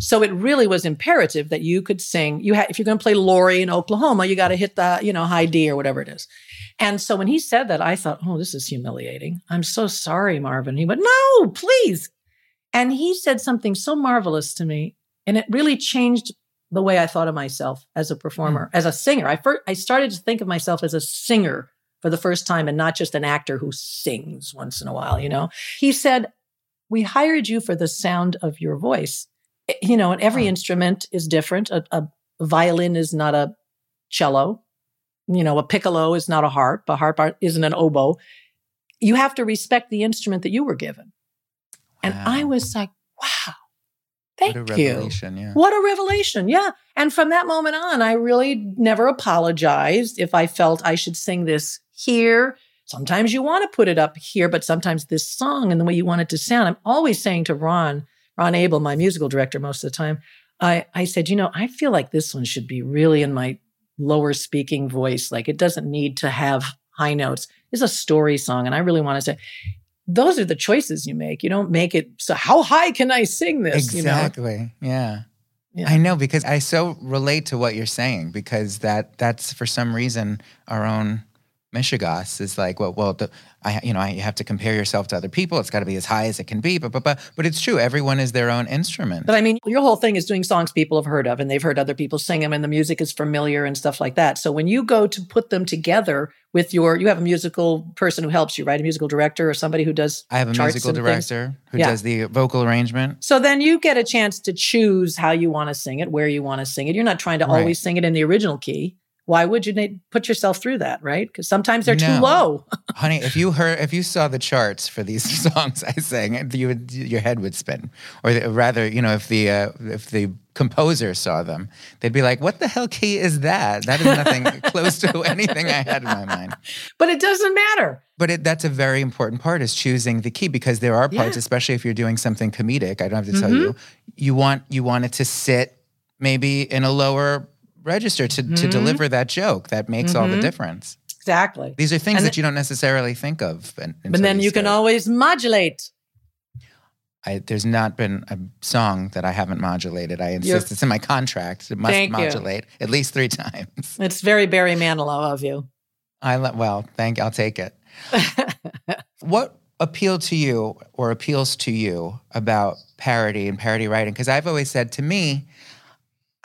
So it really was imperative that you could sing. You had, if you're going to play Laurey in Oklahoma, you got to hit the, you know, high D or whatever it is. And so when he said that, I thought, oh, this is humiliating. I'm so sorry, Marvin. He went, no, please. And he said something so marvelous to me. And it really changed the way I thought of myself as a performer, mm. as a singer. I first, I started to think of myself as a singer for the first time and not just an actor who sings once in a while, you know. He said, we hired you for the sound of your voice. Eh, You know, and every instrument is different. A, a violin is not a cello. You know, a piccolo is not a harp. A harp isn't an oboe. You have to respect the instrument that you were given. And I was like, wow, thank what a you. revelation, yeah. What a revelation. Yeah. And from that moment on, I really never apologized if I felt I should sing this here. Sometimes you want to put it up here, but sometimes this song and the way you want it to sound. I'm always saying to Ron, Ron Abel, my musical director, most of the time, I, I said, you know, I feel like this one should be really in my lower speaking voice. Like it doesn't need to have high notes. It's a story song. And I really want to say, those are the choices you make. You don't make it so how high can I sing this? You know? Exactly. Yeah. Yeah. I know because I so relate to what you're saying because that that's for some reason our own Michigas is like, well, well, the, I, you know, I, you have to compare yourself to other people. It's got to be as high as it can be, but, but, but, but it's true. Everyone is their own instrument. But I mean, your whole thing is doing songs people have heard of and they've heard other people sing them and the music is familiar and stuff like that. So when you go to put them together with your, you have a musical person who helps you, right? A musical director or somebody who does. I have a musical and things. director who Yeah. does the vocal arrangement. So then you get a chance to choose how you want to sing it, where you want to sing it. You're not trying to Right. always sing it in the original key. Why would you put yourself through that, right? Because sometimes they're too low. Honey, if you heard, if you saw the charts for these songs I sang, you would, your head would spin. Or the, rather, you know, if the uh, if the composer saw them, they'd be like, "What the hell key is that? That is nothing close to anything I had in my mind." But it doesn't matter. But it, that's a very important part is choosing the key because there are parts, Yeah. Mm-hmm. especially if you're doing something comedic. I don't have to tell you, you want you want it to sit maybe in a lower register to, to Mhm. deliver that joke. That makes all the Mhm. difference. Exactly. These are things And that you don't necessarily think of. un- But then you can always modulate. I, there's not been a song that I haven't modulated. I You're- insist it's in my contract. It must Thank you. modulate at least three times. It's very Barry Manilow of you. I let well, thank. I'll take it. what appealed to you or appeals to you about parody and parody writing? Because I've always said to me,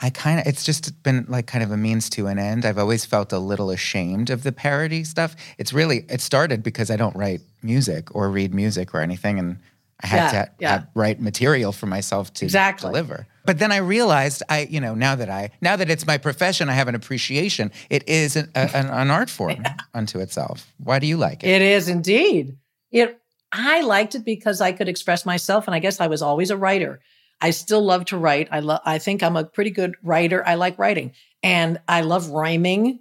I kind of it's just been like kind of a means to an end. I've always felt a little ashamed of the parody stuff. It's really it started because I don't write music or read music or anything, and I had Yeah, to uh, yeah. have- write material for myself to Exactly. deliver. But then I realized I, you know, now that I now that it's my profession, I have an appreciation. It is an, a, an, an art form unto itself. Why do you like it? It is indeed. It I liked it because I could express myself and I guess I was always a writer. I still love to write. I love I think I'm a pretty good writer. I like writing and I love rhyming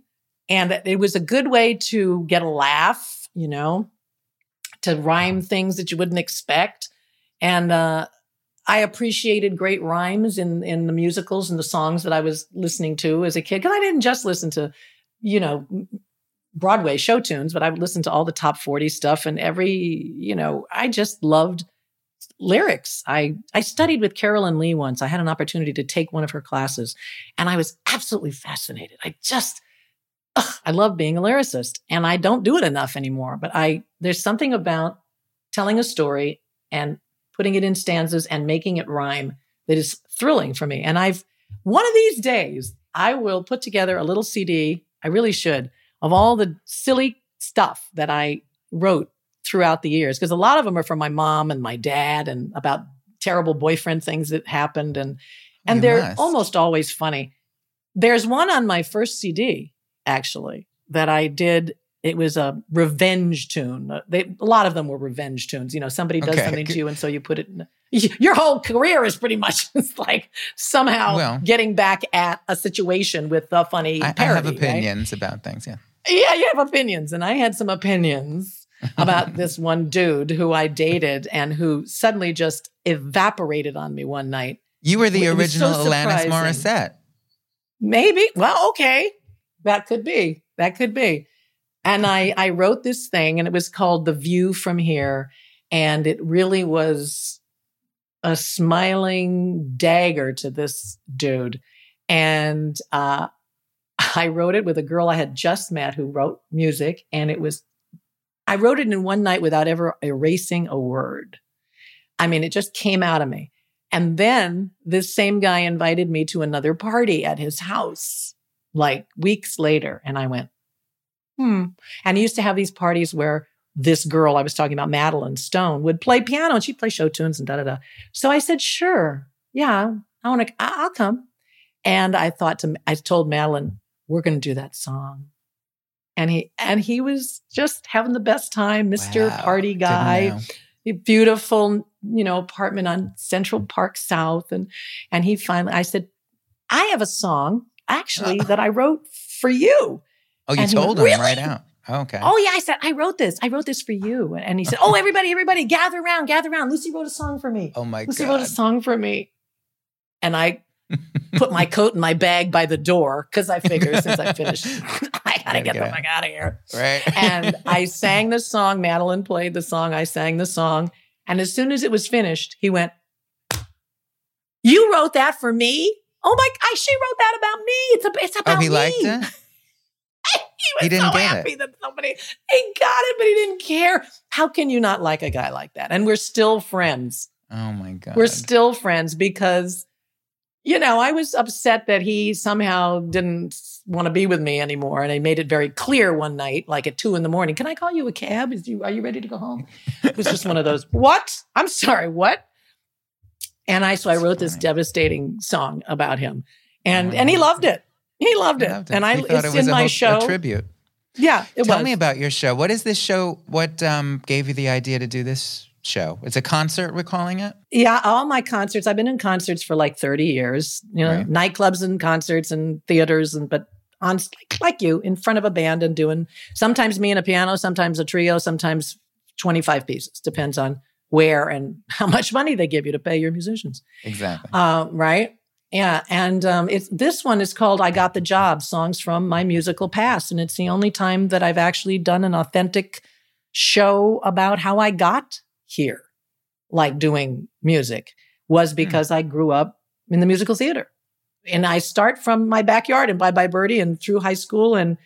and it was a good way to get a laugh, you know, to rhyme things that you wouldn't expect. And uh I appreciated great rhymes in in the musicals and the songs that I was listening to as a kid because I didn't just listen to, you know, Broadway show tunes, but I would listen to all the top 40 stuff and every, you know, I just loved lyrics. I I studied with Carolyn Leigh once. I had an opportunity to take one of her classes and I was absolutely fascinated. I just ugh, I love being a lyricist and I don't do it enough anymore, but I there's something about telling a story and putting it in stanzas and making it rhyme that is thrilling for me. And I've one of these days I will put together a little CD. I really should of all the silly stuff that I wrote throughout the years because a lot of them are from my mom and my dad and about terrible boyfriend things that happened and and You they're must. almost always funny. There's one on my first CD actually that I did it was a revenge tune. Uh, They, a lot of them were revenge tunes. You know, somebody does Okay. something to you, and so you put it. in Your whole career is pretty much like somehow Well- getting back at a situation with a funny I, I parody. have right? opinions about things. Yeah. Yeah, you have opinions. And I had some opinions about this one dude who I dated and who suddenly just evaporated on me one night. You were the It was so original Alanis. Morissette. Maybe. Well, okay. That could be. That could be. And I I wrote this thing and it was called The View from Here and it really was a smiling dagger to this dude. And uh I wrote it with a girl I had just met who wrote music and it was I wrote it in one night without ever erasing a word. I mean, it just came out of me. And then this same guy invited me to another party at his house, like weeks later. And I went, hmm. And he used to have these parties where this girl I was talking about, Madeline Stone, would play piano and she'd play show tunes and da da da. So I said, sure. Yeah, I want to, I'll come. And I thought to, I told Madeline, we're going to do that song. And he, and he was just having the best time, Mr. Wow. Party guy beautiful, you know, apartment on Central Park South. And and he finally I said, I have a song actually oh. that I wrote for you. Oh, you And told went, him right "Really?" out. Oh, okay. Oh yeah, I said, I wrote this. I wrote this for you. And he said, Oh, everybody, everybody, gather around, gather around. Lucie wrote a song for me. Oh my Lucie god. wrote a song for me. And I put my coat in my bag by the door because I figured since I finished, I gotta get the fuck out of here. Right. And I sang the song. Madeline played the song. I sang the song. And as soon as it was finished, he went, You wrote that for me? Oh my I she wrote that about me. It's a, it's oh, about oh, he me. liked it. he was He didn't so get happy it. that somebody he got it, but he didn't care. How can you not like a guy like that? And we're still friends. Oh my god. We're still friends because, you know, I was upset that he somehow didn't want to be with me anymore. And I made it very clear one night, like at two in the morning, can I call you a cab? Is you are you ready to go home? It was just one of those, what? I'm sorry, what? And I so I wrote this devastating song about him. And Oh, and he loved it. He loved it. loved it. And I He it's it was in my show. A tribute. Yeah, it Tell was. me about your show. What is this show? What um, gave you the idea to do this show? It's a concert, we're calling it? Yeah, all my concerts. I've been in concerts for like 30 years, you know, Right. nightclubs and concerts and theaters and but on like, you in front of a band and doing sometimes me and a piano, sometimes a trio, sometimes 25 pieces. Depends on where and how much money they give you to pay your musicians. Exactly. Um, right? Yeah, and um, it's this one is called "I Got the Job: Songs from My Musical Past," and it's the only time that I've actually done an authentic show about how I got here, like doing music, was hmm. because I grew up in the musical theater, and I start from my backyard and Bye Bye Birdie and through high school and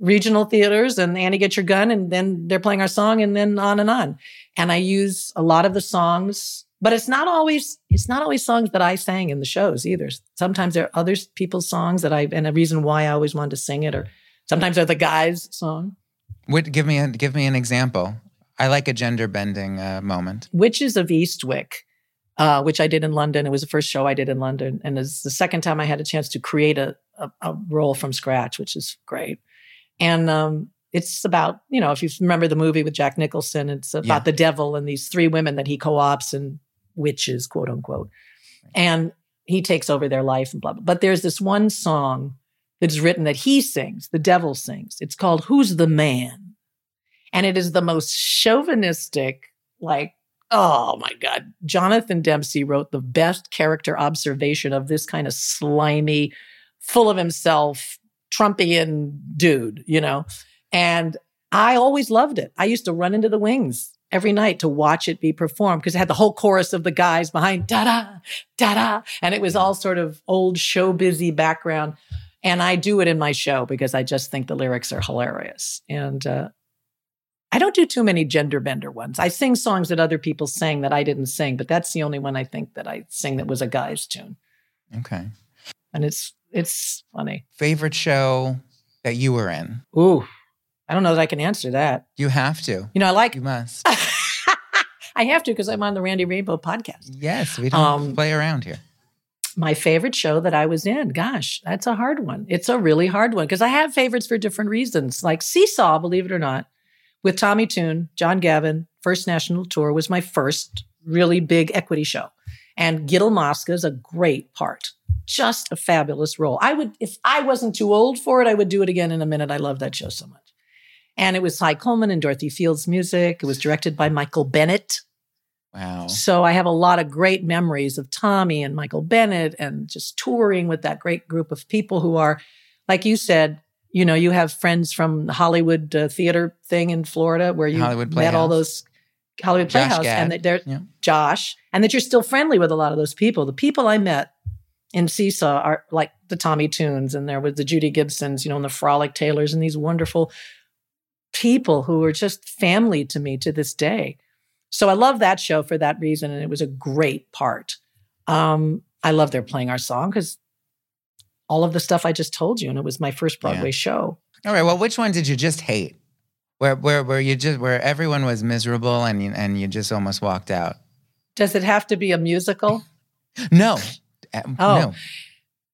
regional theaters and Annie Get Your Gun, and then they're playing our song, and then on and on. And I use a lot of the songs, but it's not always it's not always songs that I sang in the shows either. Sometimes there are other people's songs that I and a reason why I always wanted to sing it, or sometimes they're the guys' song. What, give me a, give me an example. I like a gender bending uh, moment. Witches of Eastwick, uh, which I did in London. It was the first show I did in London, and it's the second time I had a chance to create a, a, a role from scratch, which is great. And um, it's about you know if you remember the movie with Jack Nicholson, it's about Yeah. the devil and these three women that he co-ops and witches, quote unquote, and he takes over their life and blah blah. But there's this one song that's written that he sings, the devil sings. It's called "Who's the Man," and it is the most chauvinistic, like Oh my God. Jonathan Dempsey wrote the best character observation of this kind of slimy, full of himself, Trumpian dude, you know? And I always loved it. I used to run into the wings every night to watch it be performed because it had the whole chorus of the guys behind da da, da da. And it was all sort of old show busy background. And I do it in my show because I just think the lyrics are hilarious. And uh, I don't do too many gender bender ones. I sing songs that other people sang that I didn't sing, but that's the only one I think that I sing that was a guy's tune. Okay. And it's it's funny. Favorite show that you were in? Ooh. I don't know that I can answer that. You have to. You know, I like You must. I have to because I'm on the Randy Rainbow podcast. Yes, we don't Um, play around here. My favorite show that I was in, gosh, that's a hard one. It's a really hard one because I have favorites for different reasons. Like Seesaw, believe it or not, with Tommy Tune, John Gavin, First National Tour was my first really big equity show. And Gittel Mosca is a great part. Just a fabulous role. I would, if I wasn't too old for it, I would do it again in a minute. I love that show so much. And it was Cy Coleman and Dorothy Fields music. It was directed by Michael Bennett. Wow. So I have a lot of great memories of Tommy and Michael Bennett and just touring with that great group of people who are, like you said, you know, you have friends from Hollywood uh, theater thing in Florida where you Hollywood met all Playhouse. those Hollywood Josh Playhouse and that they're Yeah. Josh, and that you're still friendly with a lot of those people. The people I met in Seesaw are like the Tommy Tunes, and there was the Judy Gibsons, you know, and the Frolic Taylors, and these wonderful people who are just family to me to this day. So I love that show for that reason, and it was a great part. Um, I love they're playing our song because all of the stuff I just told you, and it was my first Broadway Yeah. show. All right. Well, which one did you just hate? Where where where you just where everyone was miserable and you, and you just almost walked out? Does it have to be a musical? No. Uh, Oh.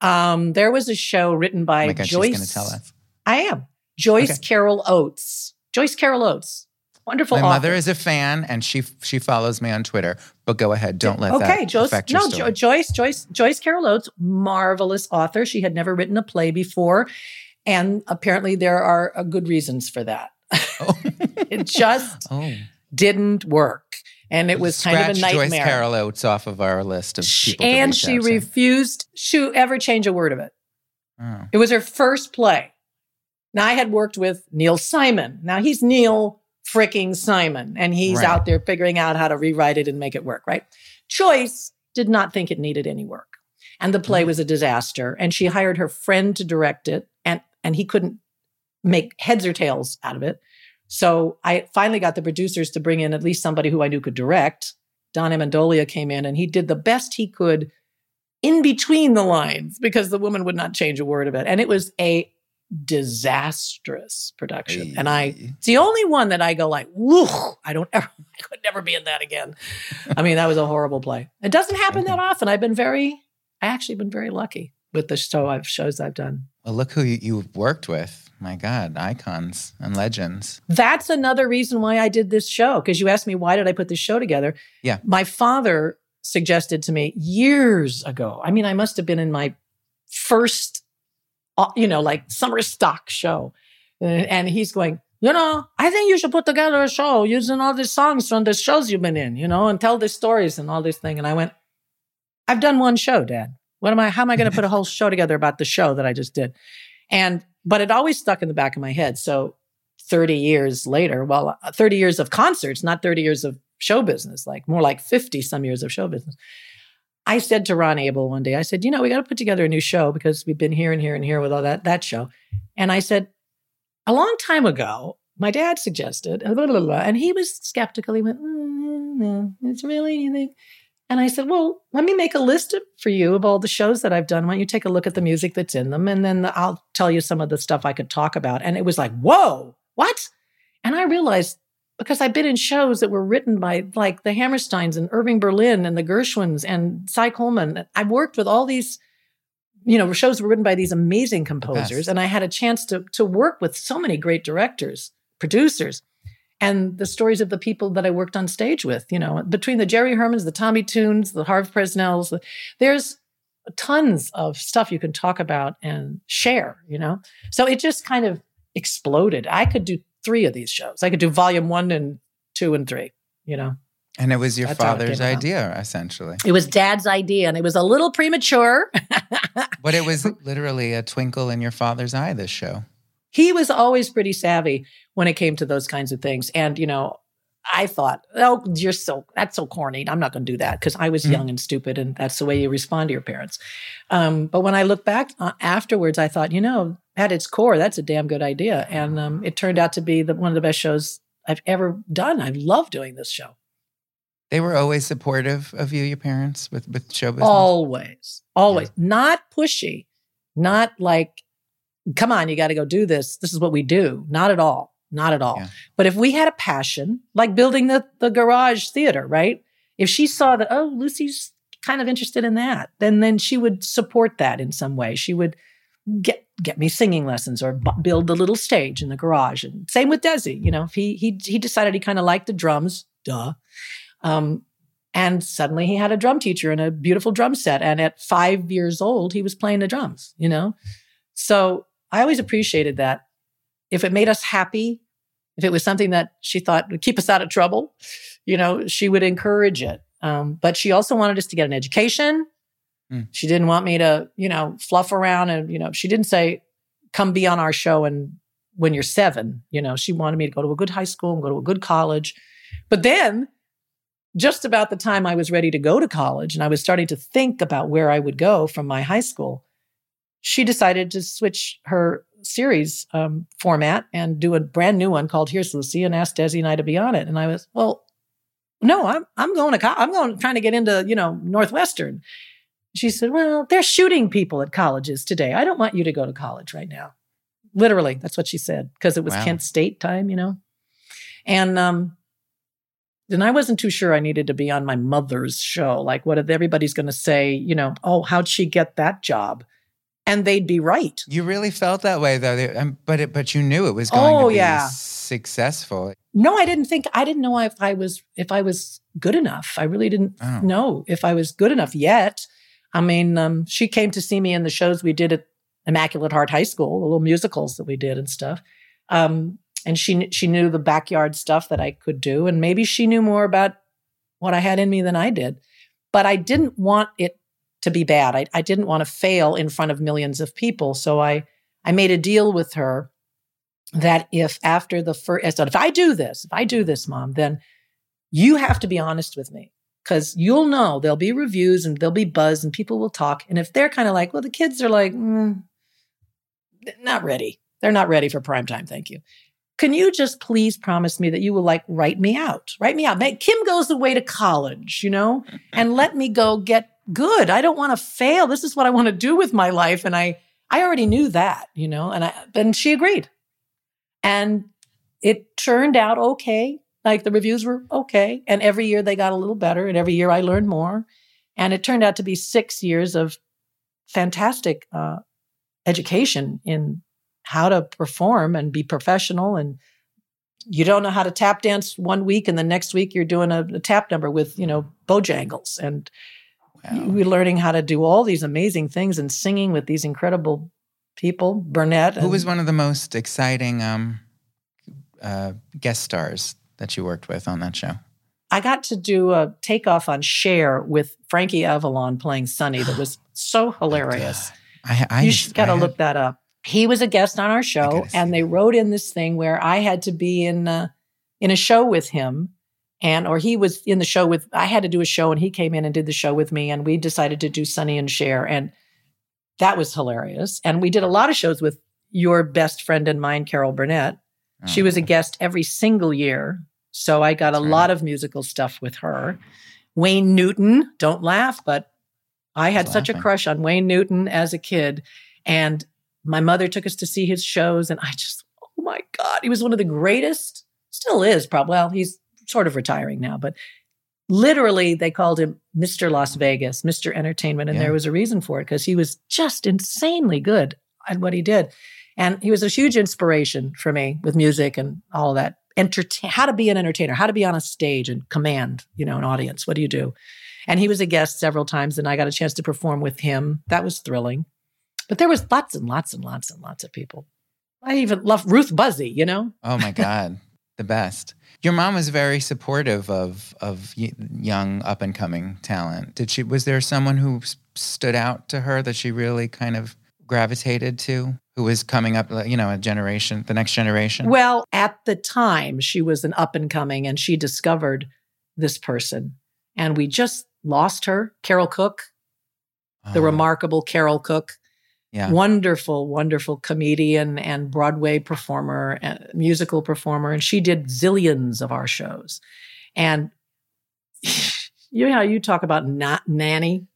No. Um, there was a show written by Oh God, Joyce. she's going to tell us. I am Joyce Okay. Carol Oates. Joyce Carol Oates, wonderful. My mother is a fan and she she follows me on Twitter. But go ahead. Don't let okay, that Joyce. affect your No, story. Jo- Joyce. Joyce. Joyce Carol Oates, marvelous author. She had never written a play before, and apparently there are uh, good reasons for that. Oh. it just oh. didn't work, and it was kind of a nightmare. Joyce Carol Oates off of our list of people. to and she refused to ever change a word of it. Oh. It was her first play. Now I had worked with Neil Simon. Now he's Neil fricking Simon, and he's Right. out there figuring out how to rewrite it and make it work, right? Joyce did not think it needed any work. And the play mm-hmm. was a disaster. And she hired her friend to direct it, and, and he couldn't make heads or tails out of it. So I finally got the producers to bring in at least somebody who I knew could direct. Don Amendolia came in and he did the best he could in between the lines because the woman would not change a word of it. And it was a disastrous production. And I, it's the only one that I go like, woo, I don't ever, I could never be in that again. I mean, that was a horrible play. It doesn't happen that often. I've been very, I actually been very lucky with the show I've shows I've done. Well, look who you, you've worked with. My God, icons and legends. That's another reason why I did this show. Because you asked me, why did I put this show together? Yeah. My father suggested to me years ago. I mean, I must have been in my first, you know, like summer stock show. Uh, And he's going, you know, I think you should put together a show using all these songs from the shows you've been in, you know, and tell these stories and all this thing. And I went, I've done one show, Dad. What am I? How am I going to put a whole show together about the show that I just did? And but it always stuck in the back of my head. So 30 years later, well, uh, 30 years of concerts, not 30 years of show business, like more like 50 some years of show business. I said to Ron Abel one day, I said, you know, we got to put together a new show because we've been here and here and here with all that that show. And I said, a long time ago, my dad suggested, blah, blah, blah, and he was skeptical. He went, mm, it's really anything. And I said, well, let me make a list for you of all the shows that I've done. Why don't you take a look at the music that's in them? And then I'll tell you some of the stuff I could talk about. And it was like, whoa, what? And I realized because I've been in shows that were written by like the Hammersteins and Irving Berlin and the Gershwins and Cy Coleman. I've worked with all these, you know, shows were written by these amazing composers. best. And I had a chance to, to work with so many great directors, producers and the stories of the people that I worked on stage with, you know, between the Jerry Hermans, the Tommy Tunes, the Harve Presnells, the- there's tons of stuff you can talk about and share, you know? So it just kind of exploded. I could do three of these shows. I could do volume one and two and three, you know? And it was your That's father's about. idea, essentially. It was dad's idea and it was a little premature. But it was literally a twinkle in your father's eye, this show. he was always pretty savvy when it came to those kinds of things. And, you know, I thought, oh, you're so, that's so corny. I'm not going to do that because I was Mhm. young and stupid and that's the way you respond to your parents. Um, but when I look back uh, afterwards, I thought, you know, at its core, that's a damn good idea. And um, it turned out to be the, one of the best shows I've ever done. I love doing this show. They were always supportive of you, your parents, with, with show business. Always, always. Not pushy, not like, come on, you got to go do this. This is what we do. Not at all. Not at all. Yeah. But if we had a passion, like building the, the garage theater, right? If she saw that, oh, Lucie's kind of interested in that, then then she would support that in some way. She would get get me singing lessons or bu- build the little stage in the garage. And same with Desi. You know, if he he he decided he kind of liked the drums, duh. Um, and suddenly he had a drum teacher and a beautiful drum set. And at five years old, he was playing the drums, you know? So I always appreciated that. If it made us happy, if it was something that she thought would keep us out of trouble, you know, she would encourage it. Um, but she also wanted us to get an education. Mm. She didn't want me to, you know, fluff around and, you know, she didn't say, come be on our show and when you're seven, you know, she wanted me to go to a good high school and go to a good college. But then just about the time I was ready to go to college and I was starting to think about where I would go from my high school, she decided to switch her series um, format and do a brand new one called Here's Lucy and asked Desi and I to be on it. And I was, well, no, I'm I'm going to co- I'm going trying to get into you know Northwestern. She said, well, they're shooting people at colleges today. I don't want you to go to college right now. Literally, that's what she said because it was Wow. Kent State time, you know. And um, then I wasn't too sure I needed to be on my mother's show. Like, what if everybody's going to say, you know, oh, how'd she get that job? And they'd be right. You really felt that way, though. They- um, but it, but you knew it was going Oh, to be yeah. successful. No, I didn't think I didn't know if I was if I was good enough. I really didn't Oh. know if I was good enough yet. I mean, um, she came to see me in the shows we did at Immaculate Heart High School, the little musicals that we did and stuff. Um, and she she knew the backyard stuff that I could do, and maybe she knew more about what I had in me than I did. But I didn't want it to be bad. I, I didn't want to fail in front of millions of people. So I I made a deal with her that if after the first, I said, if I do this, if I do this, mom, then you have to be honest with me because you'll know there'll be reviews and there'll be buzz and people will talk. And if they're kind of like, well, the kids are like, mm, not ready. They're not ready for prime time. Thank you. Can you just please promise me that you will like write me out? Write me out. Make, Kim goes away to college, you know, and let me go get good. I don't want to fail. This is what I want to do with my life. And I, I already knew that, you know, and I, and she agreed. And it turned out okay. Like the reviews were okay. And every year they got a little better. And every year I learned more. And it turned out to be six years of fantastic uh, education in how to perform and be professional. And you don't know how to tap dance one week, and the next week you're doing a, a tap number with, you know, Bojangles. And Wow. we're learning how to do all these amazing things and singing with these incredible people. Burnett. Who was one of the most exciting um, uh, guest stars that you worked with on that show? I got to do a takeoff on Cher with Frankie Avalon playing Sonny that was so hilarious. I, I you just got to look that up. He was a guest on our show, and they wrote in this thing where I had to be in uh, in a show with him, and or he was in the show with. I had to do a show, and he came in and did the show with me, and we decided to do Sonny and Cher, and that was hilarious. And we did a lot of shows with your best friend and mine, Carol Burnett. She was a Oh, guest every single year. So I got That's a right. lot of musical stuff with her. Wayne Newton, don't laugh, but I had such a crush on Wayne Newton as a kid. And my mother took us to see his shows. And I just, oh my God, he was one of the greatest, still is probably. Well, he's sort of retiring now, but literally they called him Mr. Las Vegas, Mr. Entertainment. And Yeah. there was a reason for it because he was just insanely good at what he did. And he was a huge inspiration for me with music and all that. Entertain, how to be an entertainer, how to be on a stage and command, you know, an audience. What do you do? And he was a guest several times, and I got a chance to perform with him. That was thrilling. But there was lots and lots and lots and lots of people. I even love Ruth Buzzi, you know? Oh my God, the best. Your mom was very supportive of of young up and coming talent. Did she? Was there someone who stood out to her that she really kind of gravitated to, who was coming up? You know, a generation, the next generation. Well, at the time, she was an up and coming, and she discovered this person. And we just lost her, Carole Cook, the Oh, remarkable Carole Cook. Yeah. wonderful, wonderful comedian and Broadway performer, uh, musical performer, and she did zillions of our shows. And you know how you talk about not nanny.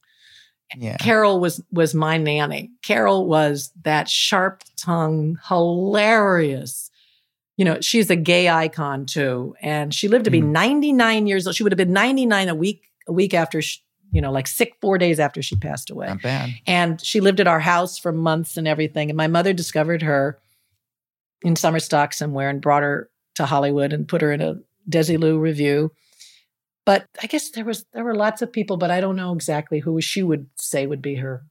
Yeah. Carol was was my nanny. Carol was that sharp tongued, hilarious. You know, she's a gay icon too, and she lived to be Mhm. 99 years old. She would have been 99 a week a week after, she, you know, like sick four days after she passed away Not bad. and she lived at our house for months and everything. And my mother discovered her in summer stock somewhere and brought her to Hollywood and put her in a Desilu revue. But I guess there was there were lots of people, but I don't know exactly who she would say would be her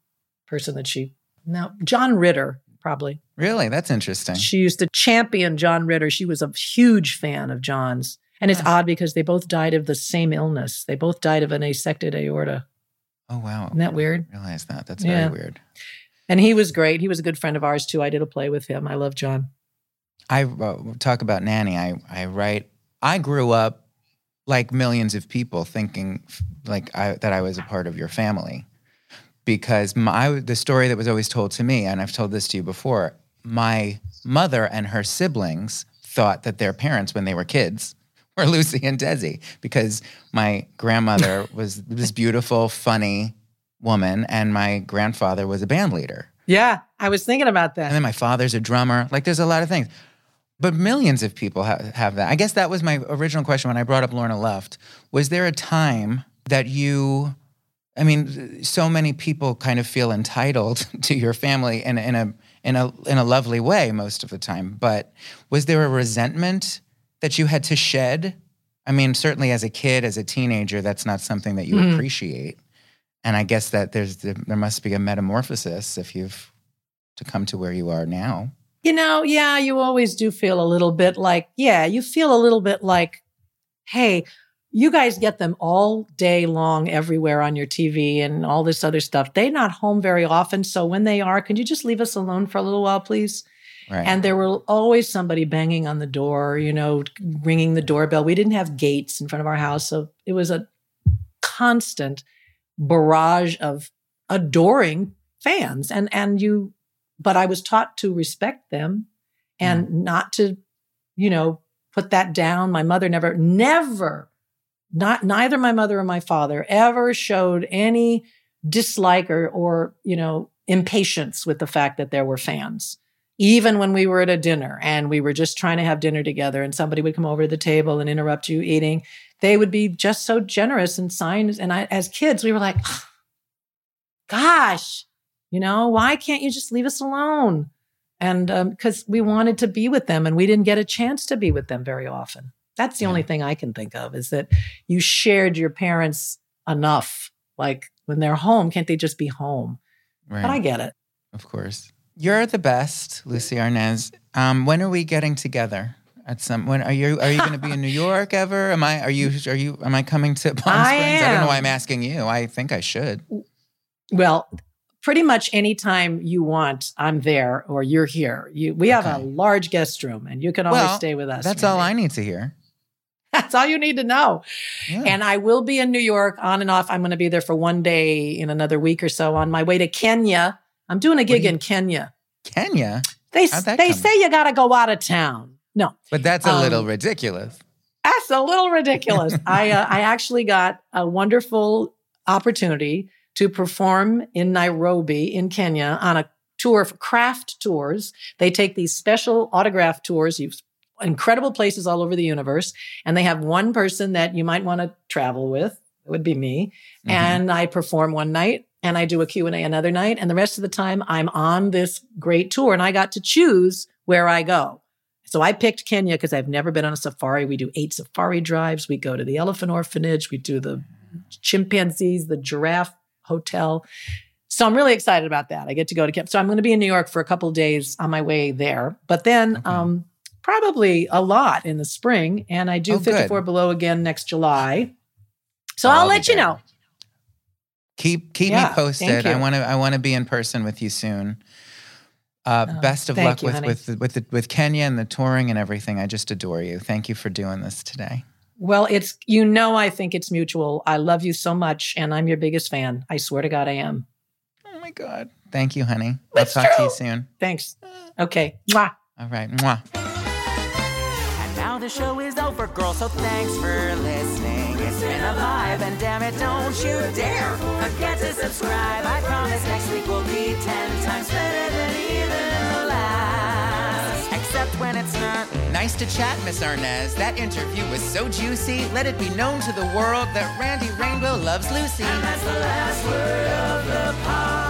person that she. No, John Ritter probably. Really, that's interesting. She used to champion John Ritter. She was a huge fan of John's. And it's odd because they both died of the same illness. They both died of an asected aorta. oh wow. Isn't that weird? I Realize that. That's Yeah. very weird. And he was great. He was a good friend of ours too. I did a play with him. I love John. I uh, talk about nanny. I I write. I grew up like millions of people thinking like I, that I was a part of your family because my the story that was always told to me, and I've told this to you before. My mother and her siblings thought that their parents, when they were kids, were Lucy and Desi because my grandmother was this beautiful, funny woman, and my grandfather was a band leader. Yeah, I was thinking about that. And then my father's a drummer. Like there's a lot of things. But millions of people ha- have that. I guess that was my original question when I brought up Lorna Luft. Was there a time that you, I mean, so many people kind of feel entitled to your family in, in a in a in a lovely way most of the time. But was there a resentment that you had to shed? I mean, certainly as a kid, as a teenager, that's not something that you Mhm. appreciate. And I guess that there's there must be a metamorphosis if you've to come to where you are now. You know, yeah, you always do feel a little bit like, yeah, you feel a little bit like, hey, you guys get them all day long everywhere on your TV and all this other stuff. They're not home very often. So when they are, can you just leave us alone for a little while, please? Right. And there were always somebody banging on the door, you know, ringing the doorbell. We didn't have gates in front of our house. So it was a constant barrage of adoring fans. And, and you, but I was taught to respect them and mm-hmm. not to, you know, put that down. My mother never, never, not, neither my mother or my father ever showed any dislike or, or, you know, impatience with the fact that there were fans even when we were at a dinner and we were just trying to have dinner together and somebody would come over to the table and interrupt you eating they would be just so generous and signs and I, as kids we were like gosh you know why can't you just leave us alone? And um, because we wanted to be with them and we didn't get a chance to be with them very often. That's the only thing i can think of is that you shared your parents enough like when they're home can't they just be home? Right. but i get it. Of course. You're the best, Lucie Arnaz. Um, when are we getting together? At some when are you are you going to be in New York ever? Am I are you are you am I coming to Palm I Springs? I don't know why. I'm asking you. I think I should. Well, pretty much anytime you want, I'm there or you're here. You, we have a large guest room and you can always Well, stay with us. That's all I need to hear. That's all you need to know. Yeah. And I will be in New York on and off. I'm going to be there for one day in another week or so on my way to Kenya. I'm doing a gig you- in Kenya. Kenya, They, they say you got to go out of town. No, but that's a Um, little ridiculous. That's a little ridiculous. I uh, I actually got a wonderful opportunity to perform in Nairobi in Kenya on a tour for craft tours. They take these special autograph tours. You've incredible places all over the universe, and they have one person that you might want to travel with. It would be me, Mhm. and I perform one night. And I do a Q&A another night. And the rest of the time I'm on this great tour and I got to choose where I go. So I picked Kenya because I've never been on a safari. We do eight safari drives. We go to the elephant orphanage. We do the chimpanzees, the giraffe hotel. So I'm really excited about that. I get to go to Kenya. So I'm going to be in New York for a couple of days on my way there. But then Okay. um, probably a lot in the spring. And I do Oh, good. 54 Below again next July. So I'll I'll, let you there. know. Keep keep Yeah, me posted. I want to I want to be in person with you soon. Uh, Oh, best of luck you, with honey. with the, with the, with Kenya and the touring and everything. I just adore you. Thank you for doing this today. Well, it's, you know, I think it's mutual. I love you so much and I'm your biggest fan. I swear to God, I am. Oh my God. Thank you, honey. That's I'll talk to you soon. Thanks. Okay. Mwah. All right. Mwah. The show is over, girl, so thanks for listening. It's been a vibe, and damn it, don't you dare forget to subscribe. I promise next week will be ten times better than even the last. Except when it's not. Nice to chat, Miss Arnaz. That interview was so juicy. Let it be known to the world that Randy Rainbow loves Lucy. And that's the last word of the pod.